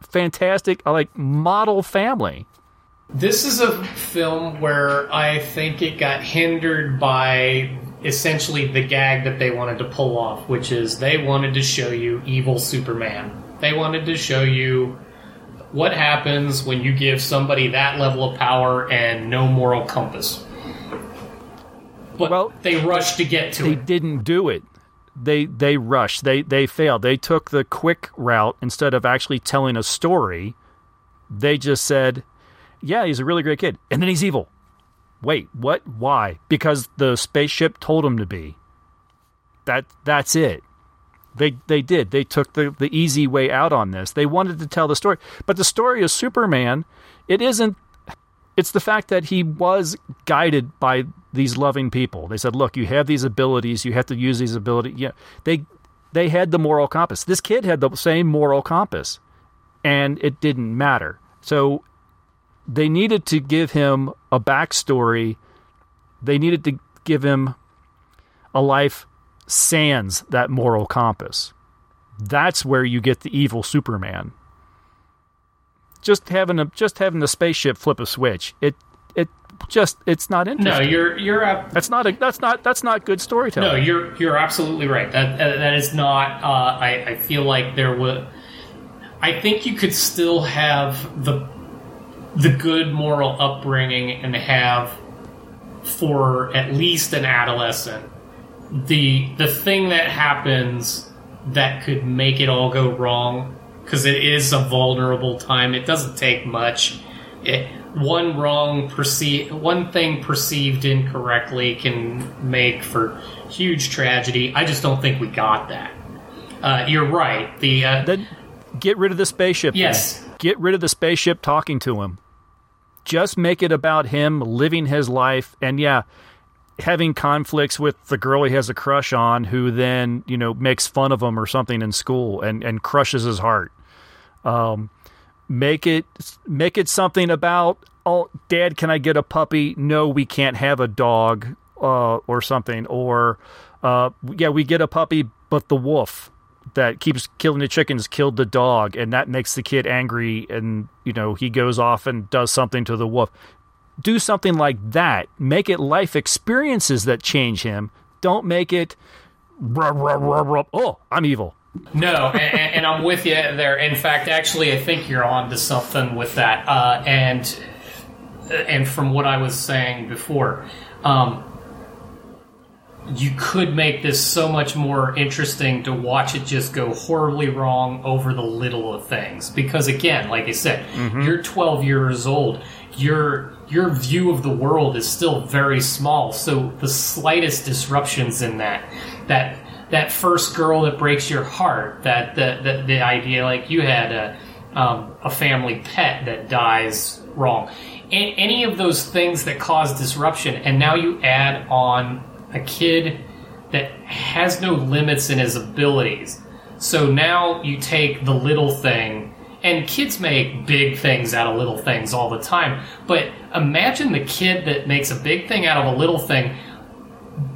fantastic, uh, like model family. This is a film where I think it got hindered by essentially the gag that they wanted to pull off, which is they wanted to show you evil Superman. They wanted to show you what happens when you give somebody that level of power and no moral compass. But Well, they rushed to get to They it. They didn't do it. They they rushed. They they failed. They took the quick route instead of actually telling a story. They just said, "Yeah, he's a really great kid," and then he's evil. Wait, what? Why? Because the spaceship told him to be. That that's it. They they did. They took the the easy way out on this. They wanted to tell the story, but the story of Superman, it isn't. It's the fact that he was guided by these loving people. They said, "Look, you have these abilities. You have to use these abilities." Yeah, they they had the moral compass. This kid had the same moral compass, and it didn't matter. So they needed to give him a backstory. They needed to give him a life sans that moral compass. That's where you get the evil Superman. Just having a just having the spaceship flip a switch. It it just it's not interesting. No, you're you're up. that's not a, that's not that's not good storytelling. No, you're you're absolutely right. That that, that is not. Uh, I I feel like there would. I think you could still have the the good moral upbringing and have for at least an adolescent the the thing that happens that could make it all go wrong because it is a vulnerable time. It doesn't take much. It, one wrong perceive one thing perceived incorrectly can make for huge tragedy. I just don't think we got that. Uh, you're right. The uh, Then get rid of the spaceship. Yes. Get rid of the spaceship talking to him. Just make it about him living his life and yeah, having conflicts with the girl he has a crush on who then, you know, makes fun of him or something in school and, and crushes his heart. Um make it make it something about oh dad can I get a puppy? No, we can't have a dog uh, or something or uh, yeah, we get a puppy but the wolf that keeps killing the chickens killed the dog and that makes the kid angry and you know he goes off and does something to the wolf. Do something like that. Make it life experiences that change him. Don't make it "Ruh, ruh, ruh, ruh, oh i'm evil. No, and, and I'm with you there. In fact, actually, I think you're on to something with that. Uh, and and from what I was saying before, um, you could make this so much more interesting to watch it just go horribly wrong over the little of things. Because again, like I said, you're 12 years old. Your your view of the world is still very small. So the slightest disruptions in that that that first girl that breaks your heart, that the the, the idea like you had a um, a family pet that dies wrong, A- any of those things that cause disruption, and now you add on a kid that has no limits in his abilities. So now you take the little thing, and kids make big things out of little things all the time. But imagine the kid that makes a big thing out of a little thing,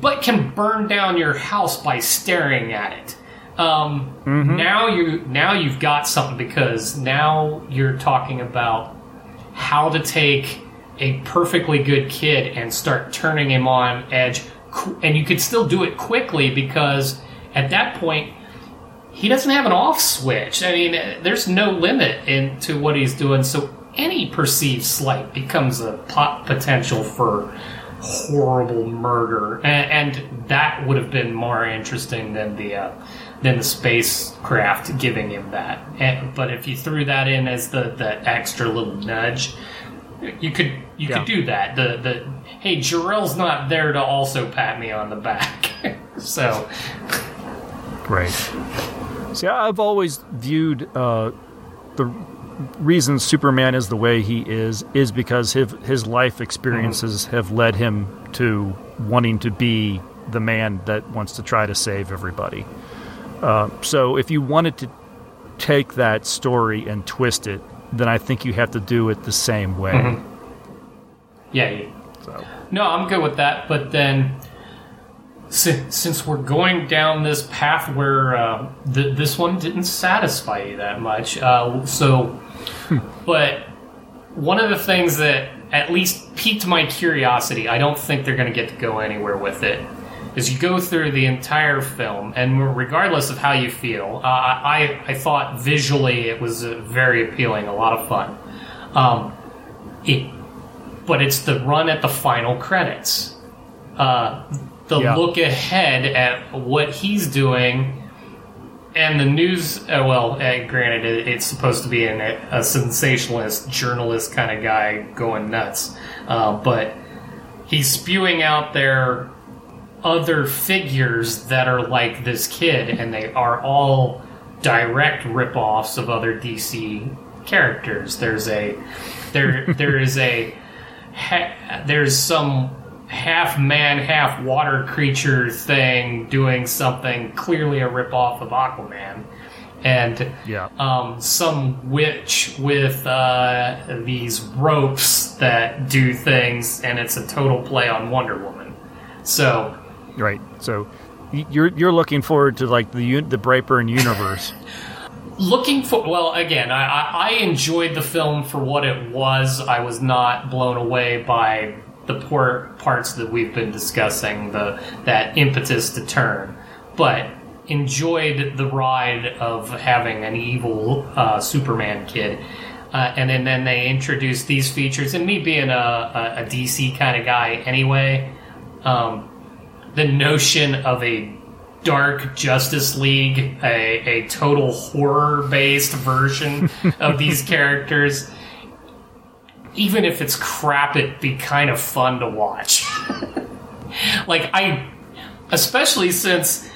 but can burn down your house by staring at it. Um, Now you now you've got something because now you're talking about how to take a perfectly good kid and start turning him on edge, and you could still do it quickly because at that point he doesn't have an off switch. I mean, there's no limit into what he's doing, so any perceived slight becomes a pot potential for horrible murder, and, and that would have been more interesting than the uh, than the spacecraft giving him that. And, but if you threw that in as the the extra little nudge, you could you Yeah. could do that. The the hey, Jor-El's not there to also pat me on the back, so. Right. See, I've always viewed uh, the reason Superman is the way he is is because his his life experiences have led him to wanting to be the man that wants to try to save everybody. Uh, so, if you wanted to take that story and twist it, then I think you have to do it the same way. Yeah, you- So, no, I'm good with that. But then, since, since we're going down this path where uh, th- this one didn't satisfy you that much, uh, so, but one of the things that at least piqued my curiosity, I don't think they're going to get to go anywhere with it, is you go through the entire film, and regardless of how you feel, uh, I, I thought visually it was uh, very appealing, a lot of fun. Um, it but it's the run at the final credits. Uh, the Yeah. look ahead at what he's doing, and the news. Uh, well, uh, granted, it, it's supposed to be an, a sensationalist, journalist kind of guy going nuts, uh, but he's spewing out there other figures that are like this kid, and they are all direct rip-offs of other DC characters. There's a there there is a ha, there's some half man, half water creature thing doing something clearly a rip-off of Aquaman. And Yeah. um, some witch with uh, these ropes that do things, and it's a total play on Wonder Woman. So, Right. So you're you're looking forward to like the the Brightburn universe. looking for well, again, I, I, enjoyed the film for what it was. I was not blown away by the poor parts that we've been discussing, the that impetus to turn, but enjoyed the ride of having an evil uh, Superman kid. Uh, and then, then they introduced these features, and me being a, a, a DC kind of guy anyway, um, the notion of a dark Justice League, a, a total horror based version of these characters. Even if it's crap, it'd be kind of fun to watch. like, I. Especially since.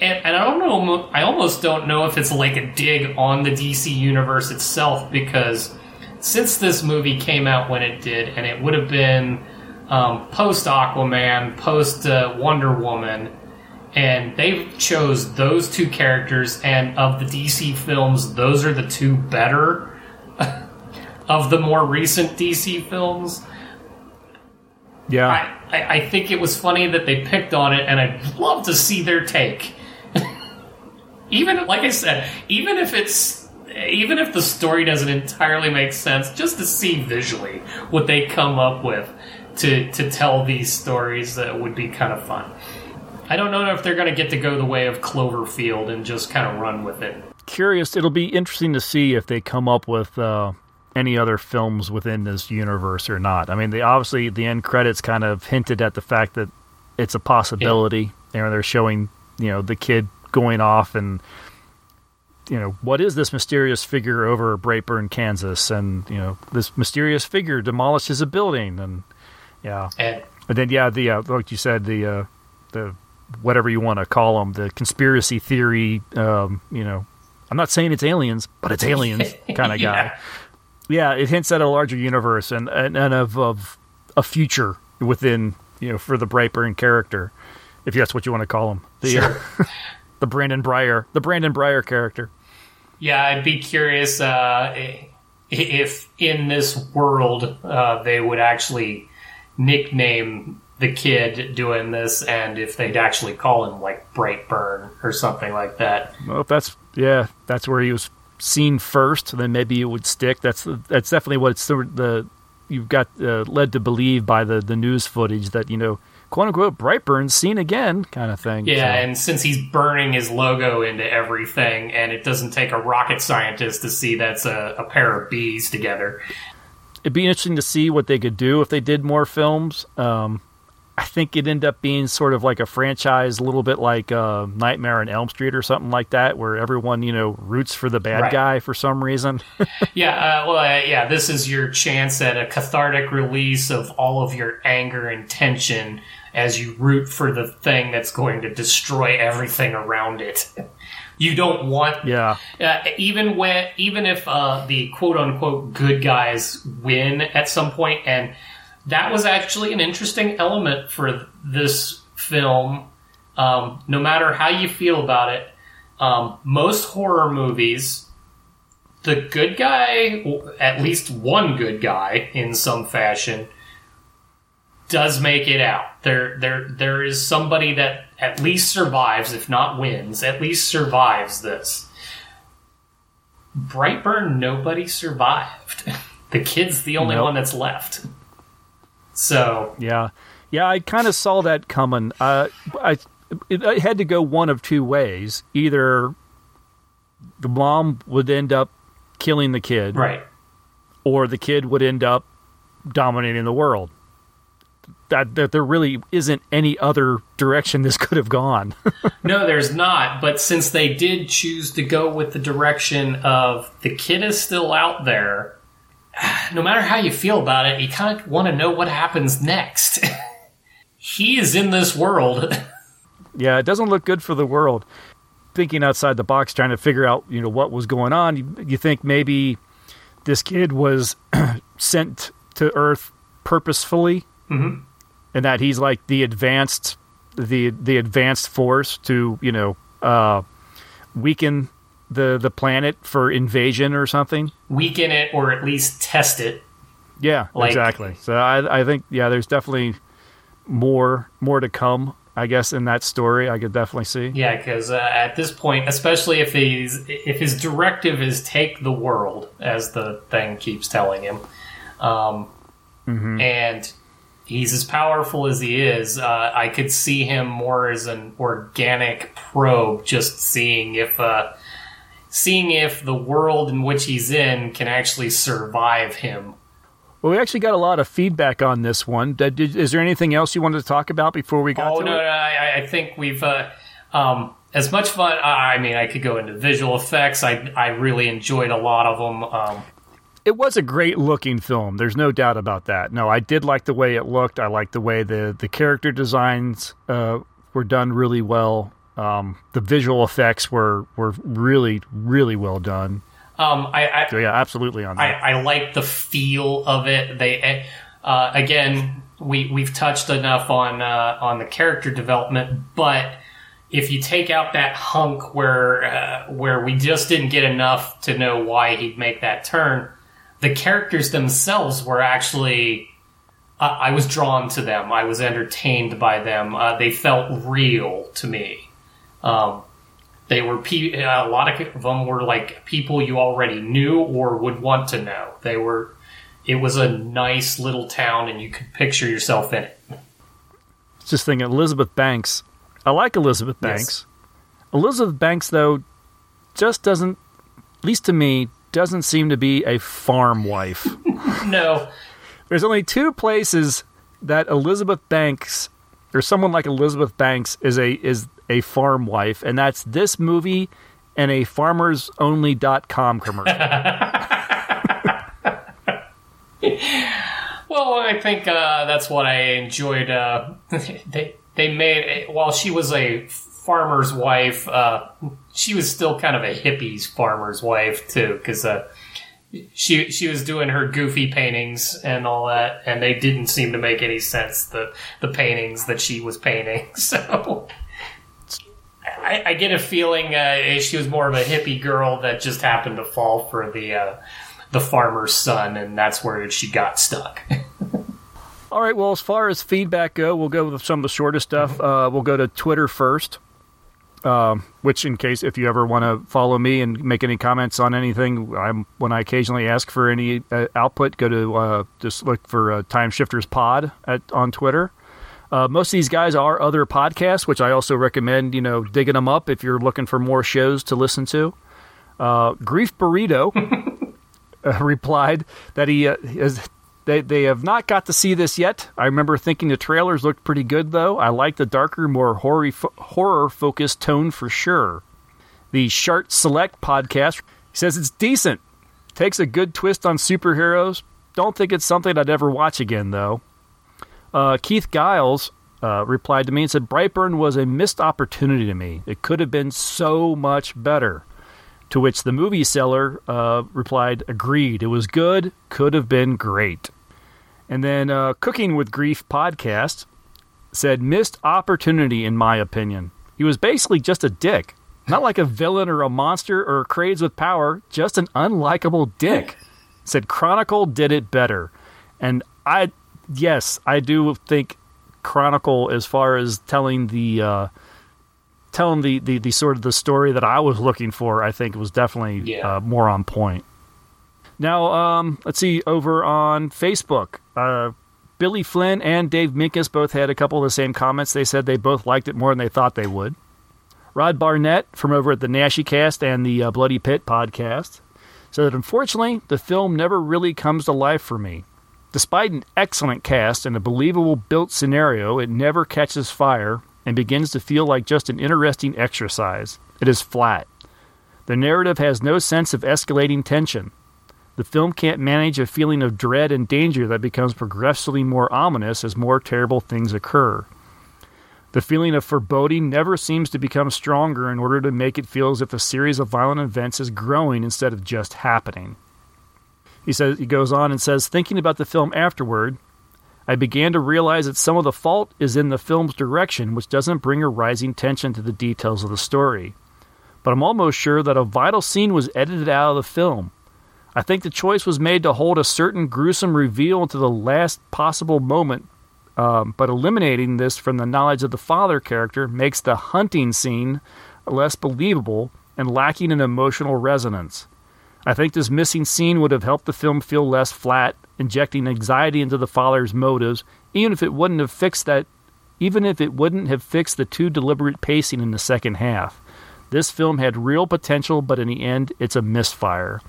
And, and I don't know, I almost don't know if it's like a dig on the DC universe itself because since this movie came out when it did, and it would have been um, post Aquaman, post uh, Wonder Woman, and they chose those two characters. And of the DC films, those are the two better of the more recent DC films. Yeah. I, I, I think it was funny that they picked on it, and I'd love to see their take. even like I said, even if it's even if the story doesn't entirely make sense, just to see visually what they come up with to to tell these stories that would be kind of fun. I don't know if they're going to get to go the way of Cloverfield and just kind of run with it. Curious. It'll be interesting to see if they come up with uh, any other films within this universe or not. I mean, they obviously the end credits kind of hinted at the fact that it's a possibility. You know, they're showing you know the kid going off and you know what is this mysterious figure over Brightburn, Kansas, and you know this mysterious figure demolishes a building, and yeah, And and then yeah, the uh, like you said, the uh, the whatever you want to call them, the conspiracy theory. Um, you know, I'm not saying it's aliens, but it's aliens kind of guy. Yeah. Yeah, it hints at a larger universe and and, and of of a future within you know for the Brightburn character, if that's what you want to call him. The uh, Sure. the Brandon Breyer, the Brandon Breyer character. Yeah, I'd be curious uh, if in this world uh, they would actually nickname the kid doing this, and if they'd actually call him like Brightburn or something like that. Well, if that's yeah, that's where he was seen first. Then maybe it would stick. That's that's definitely what it's the, the you've got uh, led to believe by the the news footage that you know quote unquote Brightburn's seen again kind of thing. Yeah, So, and since he's burning his logo into everything, and it doesn't take a rocket scientist to see that's a, a pair of bees together. It'd be interesting to see what they could do if they did more films. Um, I think it'd end up being sort of like a franchise, a little bit like uh, Nightmare on Elm Street or something like that, where everyone you know roots for the bad Right. guy for some reason. Yeah, uh, well, uh, yeah, this is your chance at a cathartic release of all of your anger and tension as you root for the thing that's going to destroy everything around it. You don't want, yeah, uh, even when, even if uh, the quote unquote good guys win at some point, and that was actually an interesting element for this film. Um, no matter how you feel about it, um, most horror movies the good guy, at least one good guy in some fashion, does make it out. There, there, there is somebody that at least survives, if not wins, at least survives this. Brightburn, nobody survived. The kid's the only Nope. one that's left. So, yeah, yeah. I kind of saw that coming. Uh, I it, it had to go one of two ways: either the mom would end up killing the kid, right. or the kid would end up dominating the world. That that there really isn't any other direction this could have gone. No, there's not. But since they did choose to go with the direction of the kid is still out there, no matter how you feel about it, you kind of want to know what happens next. he is in this world. Yeah, it doesn't look good for the world. Thinking outside the box, trying to figure out, you know, what was going on. You, you think maybe this kid was sent to Earth purposefully, Mhm. And that he's like the advanced, the the advanced force to, you know, uh, weaken the the planet for invasion or something. Weaken it or at least test it. Yeah, Like- exactly. So I I think yeah, there's definitely more more to come. I guess in that story, I could definitely see. Yeah, because uh, at this point, especially if he's if his directive is take the world, as the thing keeps telling him, um, and he's as powerful as he is, uh, I could see him more as an organic probe, just seeing if uh, seeing if the world in which he's in can actually survive him. Well, we actually got a lot of feedback on this one. Is there anything else you wanted to talk about before we got Oh to no, no, I, I think we've uh, um, as much fun. I I mean, I could go into visual effects. I I really enjoyed a lot of them. Um, It was a great looking film. There's no doubt about that. No, I did like the way it looked. I liked the way the the character designs uh, were done really well. Um, the visual effects were were really really well done. um, I, I So yeah, absolutely on I. I like the feel of it. They uh, again, we we've touched enough on uh, on the character development, but if you take out that hunk where uh, where we just didn't get enough to know why he'd make that turn, the characters themselves were actually. Uh, I was drawn to them. I was entertained by them. Uh, they felt real to me. Um, they were pe- a lot of them were like people you already knew or would want to know. They were. It was a nice little town, and you could picture yourself in it. Just thinking, Elizabeth Banks. I like Elizabeth Yes. Banks. Elizabeth Banks, though, just doesn't, at least to me, doesn't seem to be a farm wife. No, There's only two places that Elizabeth Banks or someone like Elizabeth Banks is a is a farm wife, and that's this movie and a farmersonly.com commercial. Well, I think uh, that's what I enjoyed. Uh, they they made while she was a farmer's wife, uh, she was still kind of a hippie's farmer's wife too, because uh, she she was doing her goofy paintings and all that, and they didn't seem to make any sense the the paintings that she was painting. So. I, I get a feeling uh, she was more of a hippie girl that just happened to fall for the uh, the farmer's son, and that's where she got stuck. All right, well, as far as feedback go, we'll go with some of the shortest stuff. Uh, we'll go to Twitter first, um, which, in case if you ever want to follow me and make any comments on anything, I'm, when I occasionally ask for any uh, output, go to uh, just look for uh, Time Shifters Pod at, on Twitter. Uh, most of these guys are other podcasts, which I also recommend, you know, digging them up if you're looking for more shows to listen to. Uh, Grief Burrito uh, replied that he is they they have not got to see this yet. I remember thinking the trailers looked pretty good though. I like the darker, more horror horror focused tone for sure. The Shart Select podcast says it's decent. Takes a good twist on superheroes. Don't think it's something I'd ever watch again though. Uh, Keith Giles uh, replied to me and said Brightburn was a missed opportunity to me. It could have been so much better. To which the movie seller uh, replied, agreed. It was good, could have been great. And then uh, Cooking with Grief podcast said, missed opportunity, in my opinion. He was basically just a dick. Not like a villain or a monster or craves with power, just an unlikable dick. said Chronicle did it better. And I, yes, I do think Chronicle, as far as telling the. Uh, telling the, the, the sort of the story that I was looking for, I think was definitely Yeah. uh, more on point. Now, um, let's see, over on Facebook, uh, Billy Flynn and Dave Minkus both had a couple of the same comments. They said they both liked it more than they thought they would. Rod Barnett from over at the Naschy Cast and the uh, Bloody Pit podcast said that unfortunately, the film never really comes to life for me. Despite an excellent cast and a believable built scenario, it never catches fire and begins to feel like just an interesting exercise. It is flat. The narrative has no sense of escalating tension. The film can't manage a feeling of dread and danger that becomes progressively more ominous as more terrible things occur. The feeling of foreboding never seems to become stronger in order to make it feel as if a series of violent events is growing instead of just happening. He says he goes on and says, thinking about the film afterward, I began to realize that some of the fault is in the film's direction, which doesn't bring a rising tension to the details of the story. But I'm almost sure that a vital scene was edited out of the film. I think the choice was made to hold a certain gruesome reveal to the last possible moment, um, but eliminating this from the knowledge of the father character makes the hunting scene less believable and lacking in emotional resonance. I think this missing scene would have helped the film feel less flat, injecting anxiety into the father's motives, even if it wouldn't have fixed that even if it wouldn't have fixed the too deliberate pacing in the second half. This film had real potential, but in the end it's a misfire.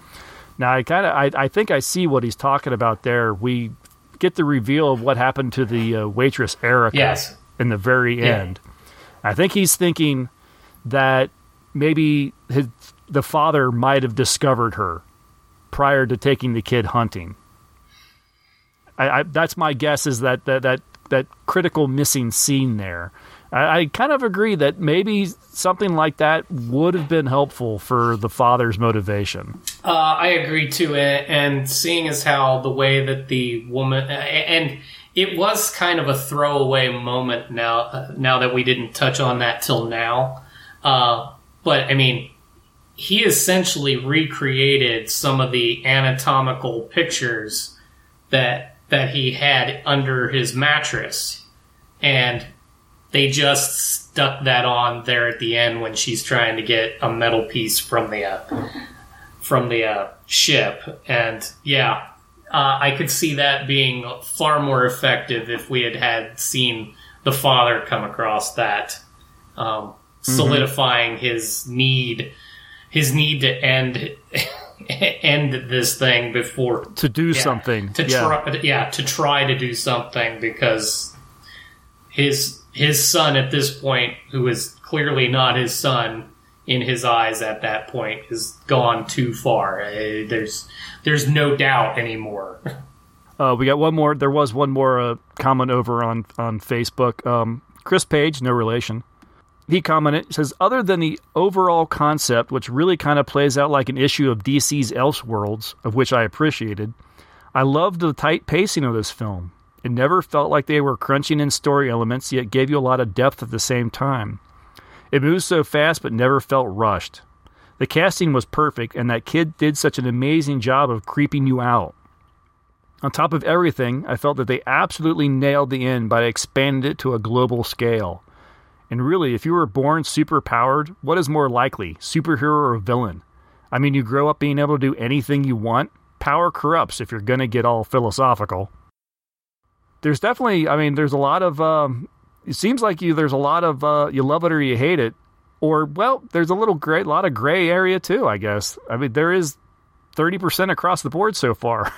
Now I kind of I, I think I see what he's talking about there. We get the reveal of what happened to the uh, waitress Erica Yes. in the very Yeah. end. I think he's thinking that maybe his, the father might have discovered her prior to taking the kid hunting. I, I, that's my guess. Is that that that, that critical missing scene there? I, I kind of agree that maybe something like that would have been helpful for the father's motivation. Uh, I agree too, and, and seeing as how the way that the woman and it was kind of a throwaway moment now. Uh, now that we didn't touch on that till now, uh, but I mean, he essentially recreated some of the anatomical pictures that that he had under his mattress, and they just stuck that on there at the end when she's trying to get a metal piece from the uh, from the uh, ship. And yeah, uh, I could see that being far more effective if we had had seen the father come across that, um, solidifying his need, his need to end end this thing before To do yeah, something, to yeah. try yeah to try to do something because his his son at this point who is clearly not his son in his eyes at that point has gone too far Uh, there's there's no doubt anymore Uh, we got one more. There was one more uh, comment over on on Facebook. Um, Chris Page, no relation. He commented says, other than the overall concept, which really kind of plays out like an issue of DC's Elseworlds, of which I appreciated, I loved the tight pacing of this film. It never felt like they were crunching in story elements, yet gave you a lot of depth at the same time. It moved so fast, but never felt rushed. The casting was perfect, and that kid did such an amazing job of creeping you out. On top of everything, I felt that they absolutely nailed the end by expanding it to a global scale. And really, if you were born superpowered, what is more likely, superhero or villain? I mean, you grow up being able to do anything you want. Power corrupts if you're going to get all philosophical. There's definitely, I mean, there's a lot of, um, it seems like you, there's a lot of, uh, you love it or you hate it. Or, well, there's a little gray, lot of gray area too, I guess. I mean, there is 30% across the board so far.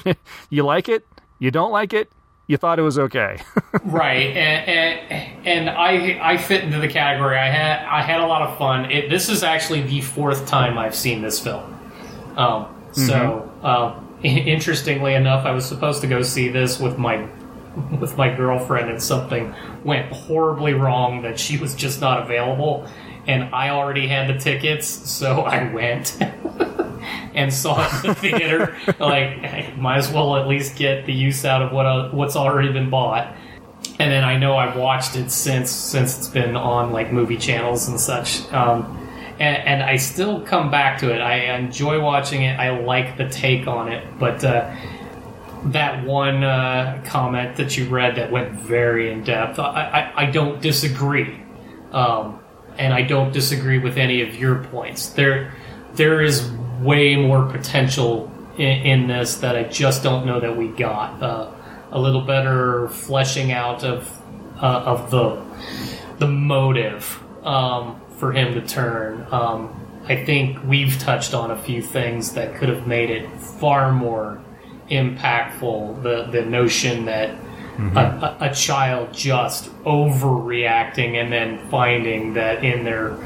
you like it, you don't like it, you thought it was okay. right and, and and I I fit into the category. I had I had a lot of fun. It, this is actually the fourth time I've seen this film. Um, so um, interestingly enough I was supposed to go see this with my with my girlfriend and something went horribly wrong that she was just not available and I already had the tickets so I went and saw it in the theater like I might as well at least get the use out of what uh, what's already been bought and then I know I've watched it since since it's been on like movie channels and such. Um, and, and I still come back to it. I enjoy watching it. I like the take on it, but uh, that one uh, comment that you read that went very in depth, I, I, I don't disagree, um, and I don't disagree with any of your points. There there is way more potential in, in this that I just don't know that we got. Uh, a little better fleshing out of uh, of the the motive um, for him to turn. Um, I think we've touched on a few things that could have made it far more impactful. The the notion that a, a, a child just overreacting and then finding that in their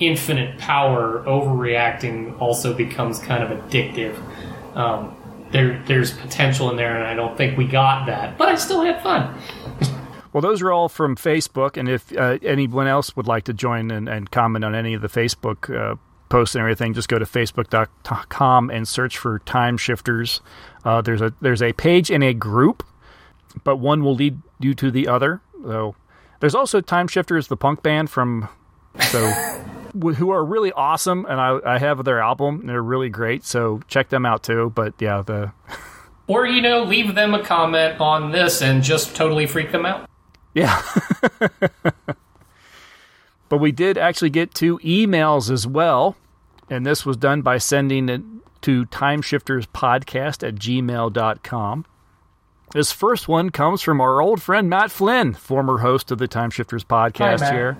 infinite power, overreacting also becomes kind of addictive. um, there there's potential in there, and I don't think we got that. But I still had fun. Well, those are all from Facebook, and if uh, anyone else would like to join and, and comment on any of the Facebook uh, posts and everything, just go to facebook.com and search for Time Shifters. Uh, there's a there's a page in a group, but one will lead you to the other. So there's also Time Shifters, the punk band from so who are really awesome, and I, I have their album. And they're really great, so check them out too. But yeah, the Or you know, leave them a comment on this and just totally freak them out. Yeah. but we did actually get two emails as well. And this was done by sending it to timeshifterspodcast at gmail.com. This first one comes from our old friend Matt Flynn, former host of the Timeshifters podcast Matt. here.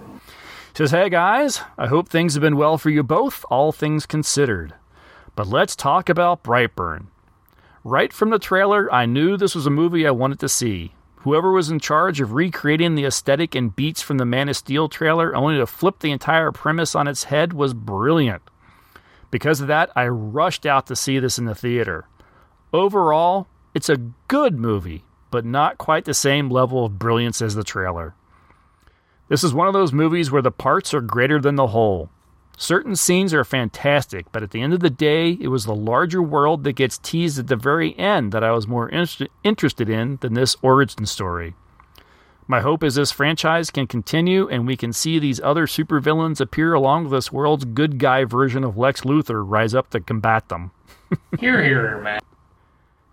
Says, Hey guys, I hope things have been well for you both, all things considered. But let's talk about Brightburn. Right from the trailer, I knew this was a movie I wanted to see. Whoever was in charge of recreating the aesthetic and beats from the Man of Steel trailer, only to flip the entire premise on its head, was brilliant. Because of that, I rushed out to see this in the theater. Overall, it's a good movie, but not quite the same level of brilliance as the trailer. This is one of those movies where the parts are greater than the whole. Certain scenes are fantastic, but at the end of the day, it was the larger world that gets teased at the very end that I was more inter- interested in than this origin story. My hope is this franchise can continue and we can see these other supervillains appear along with this world's good guy version of Lex Luthor rise up to combat them. Here, here, man.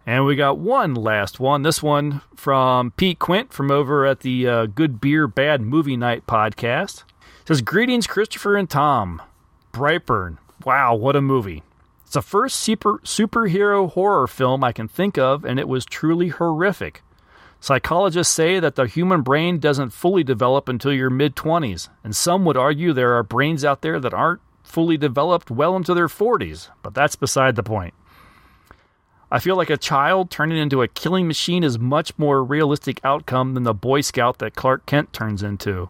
And we got one last one. This one from Pete Quint from over at the uh, Good Beer Bad Movie Night podcast. It says Greetings, Christopher and Tom. Brightburn. Wow, what a movie. It's the first super, superhero horror film I can think of, and it was truly horrific. Psychologists say that the human brain doesn't fully develop until your mid 20s, and some would argue there are brains out there that aren't fully developed well into their 40s, but that's beside the point. I feel like a child turning into a killing machine is much more realistic outcome than the Boy Scout that Clark Kent turns into.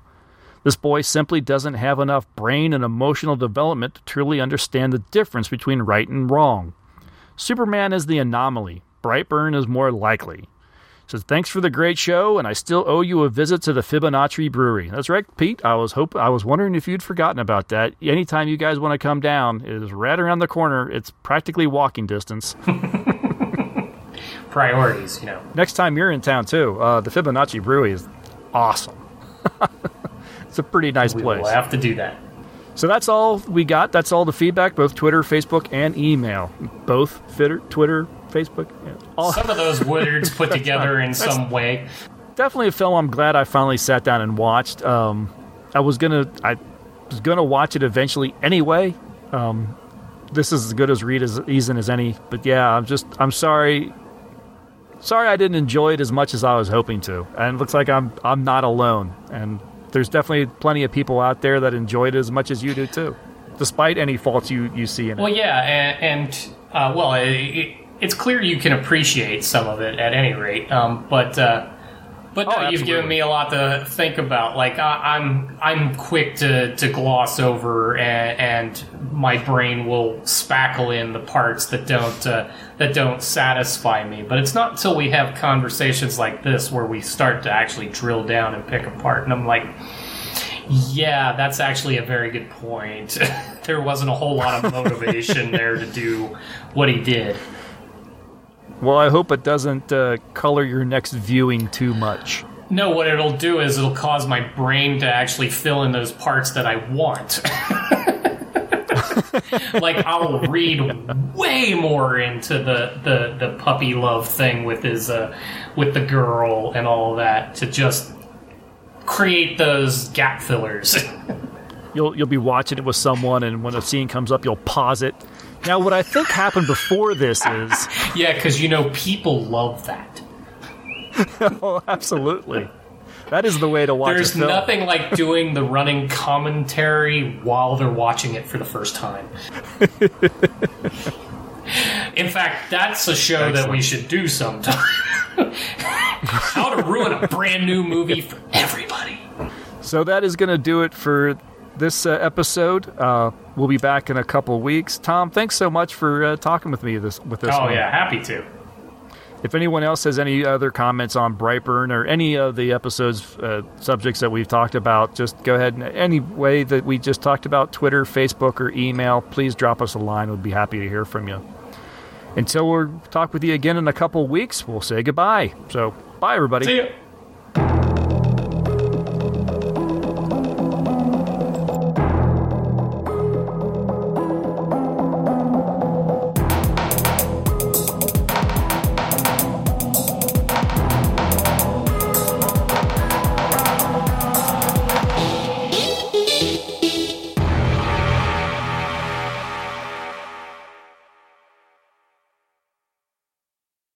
This boy simply doesn't have enough brain and emotional development to truly understand the difference between right and wrong. Superman is the anomaly. Brightburn is more likely. Says thanks for the great show, and I still owe you a visit to the Fibonacci Brewery. That's right, Pete. I was hope I was wondering if you'd forgotten about that. Anytime you guys want to come down, it is right around the corner. It's practically walking distance. Priorities, you know. Next time you're in town too, uh, the Fibonacci Brewery is awesome. it's a pretty nice We place. will have to do that. So that's all we got. That's all the feedback, both Twitter, Facebook, and email. Both Twitter, Twitter, Facebook. yeah, All, Some of those words put together in some way. definitely a film I'm glad I finally sat down and watched. Um, I was gonna I was gonna watch it eventually anyway. Um, this is as good as read as season as any. But yeah, I'm just I'm sorry. Sorry I didn't enjoy it as much as I was hoping to. And it looks like I'm I'm not alone. And there's definitely plenty of people out there that enjoyed it as much as you do too. Despite any faults you, you see in it. Well, yeah, and, and uh, well, it, it, it's clear you can appreciate some of it at any rate. Um, but uh, but no, Oh, you've given me a lot to think about. Like I, I'm I'm quick to, to gloss over, and, and my brain will spackle in the parts that don't uh, that don't satisfy me. But it's not until we have conversations like this where we start to actually drill down and pick apart. And I'm like. Yeah, that's actually a very good point. there wasn't a whole lot of motivation there to do what he did. Well, I hope it doesn't uh, color your next viewing too much. No, what it'll do is it'll cause my brain to actually fill in those parts that I want. like I'll read way more into the, the, the puppy love thing with his uh, with the girl and all that to just create those gap fillers. You'll you'll be watching it with someone, and when a scene comes up, you'll pause it. Now, what I think happened before this is, yeah, because you know people love that. oh, absolutely, that is the way to watch it. There's nothing like doing the running commentary while they're watching it for the first time. In fact, that's a show that we should do sometime. How to ruin a brand new movie for everybody. So that is going to do it for this uh, episode. Uh, we'll be back in a couple weeks. Tom, thanks so much for uh, talking with me this with this. Oh one. yeah, happy to. If anyone else has any other comments on Brightburn or any of the episodes uh, subjects that we've talked about, just go ahead and any way that we just talked about, Twitter, Facebook, or email, please drop us a line. We'd be happy to hear from you. Until we'll talk with you again in a couple weeks, we'll say goodbye. So, bye, everybody. See you.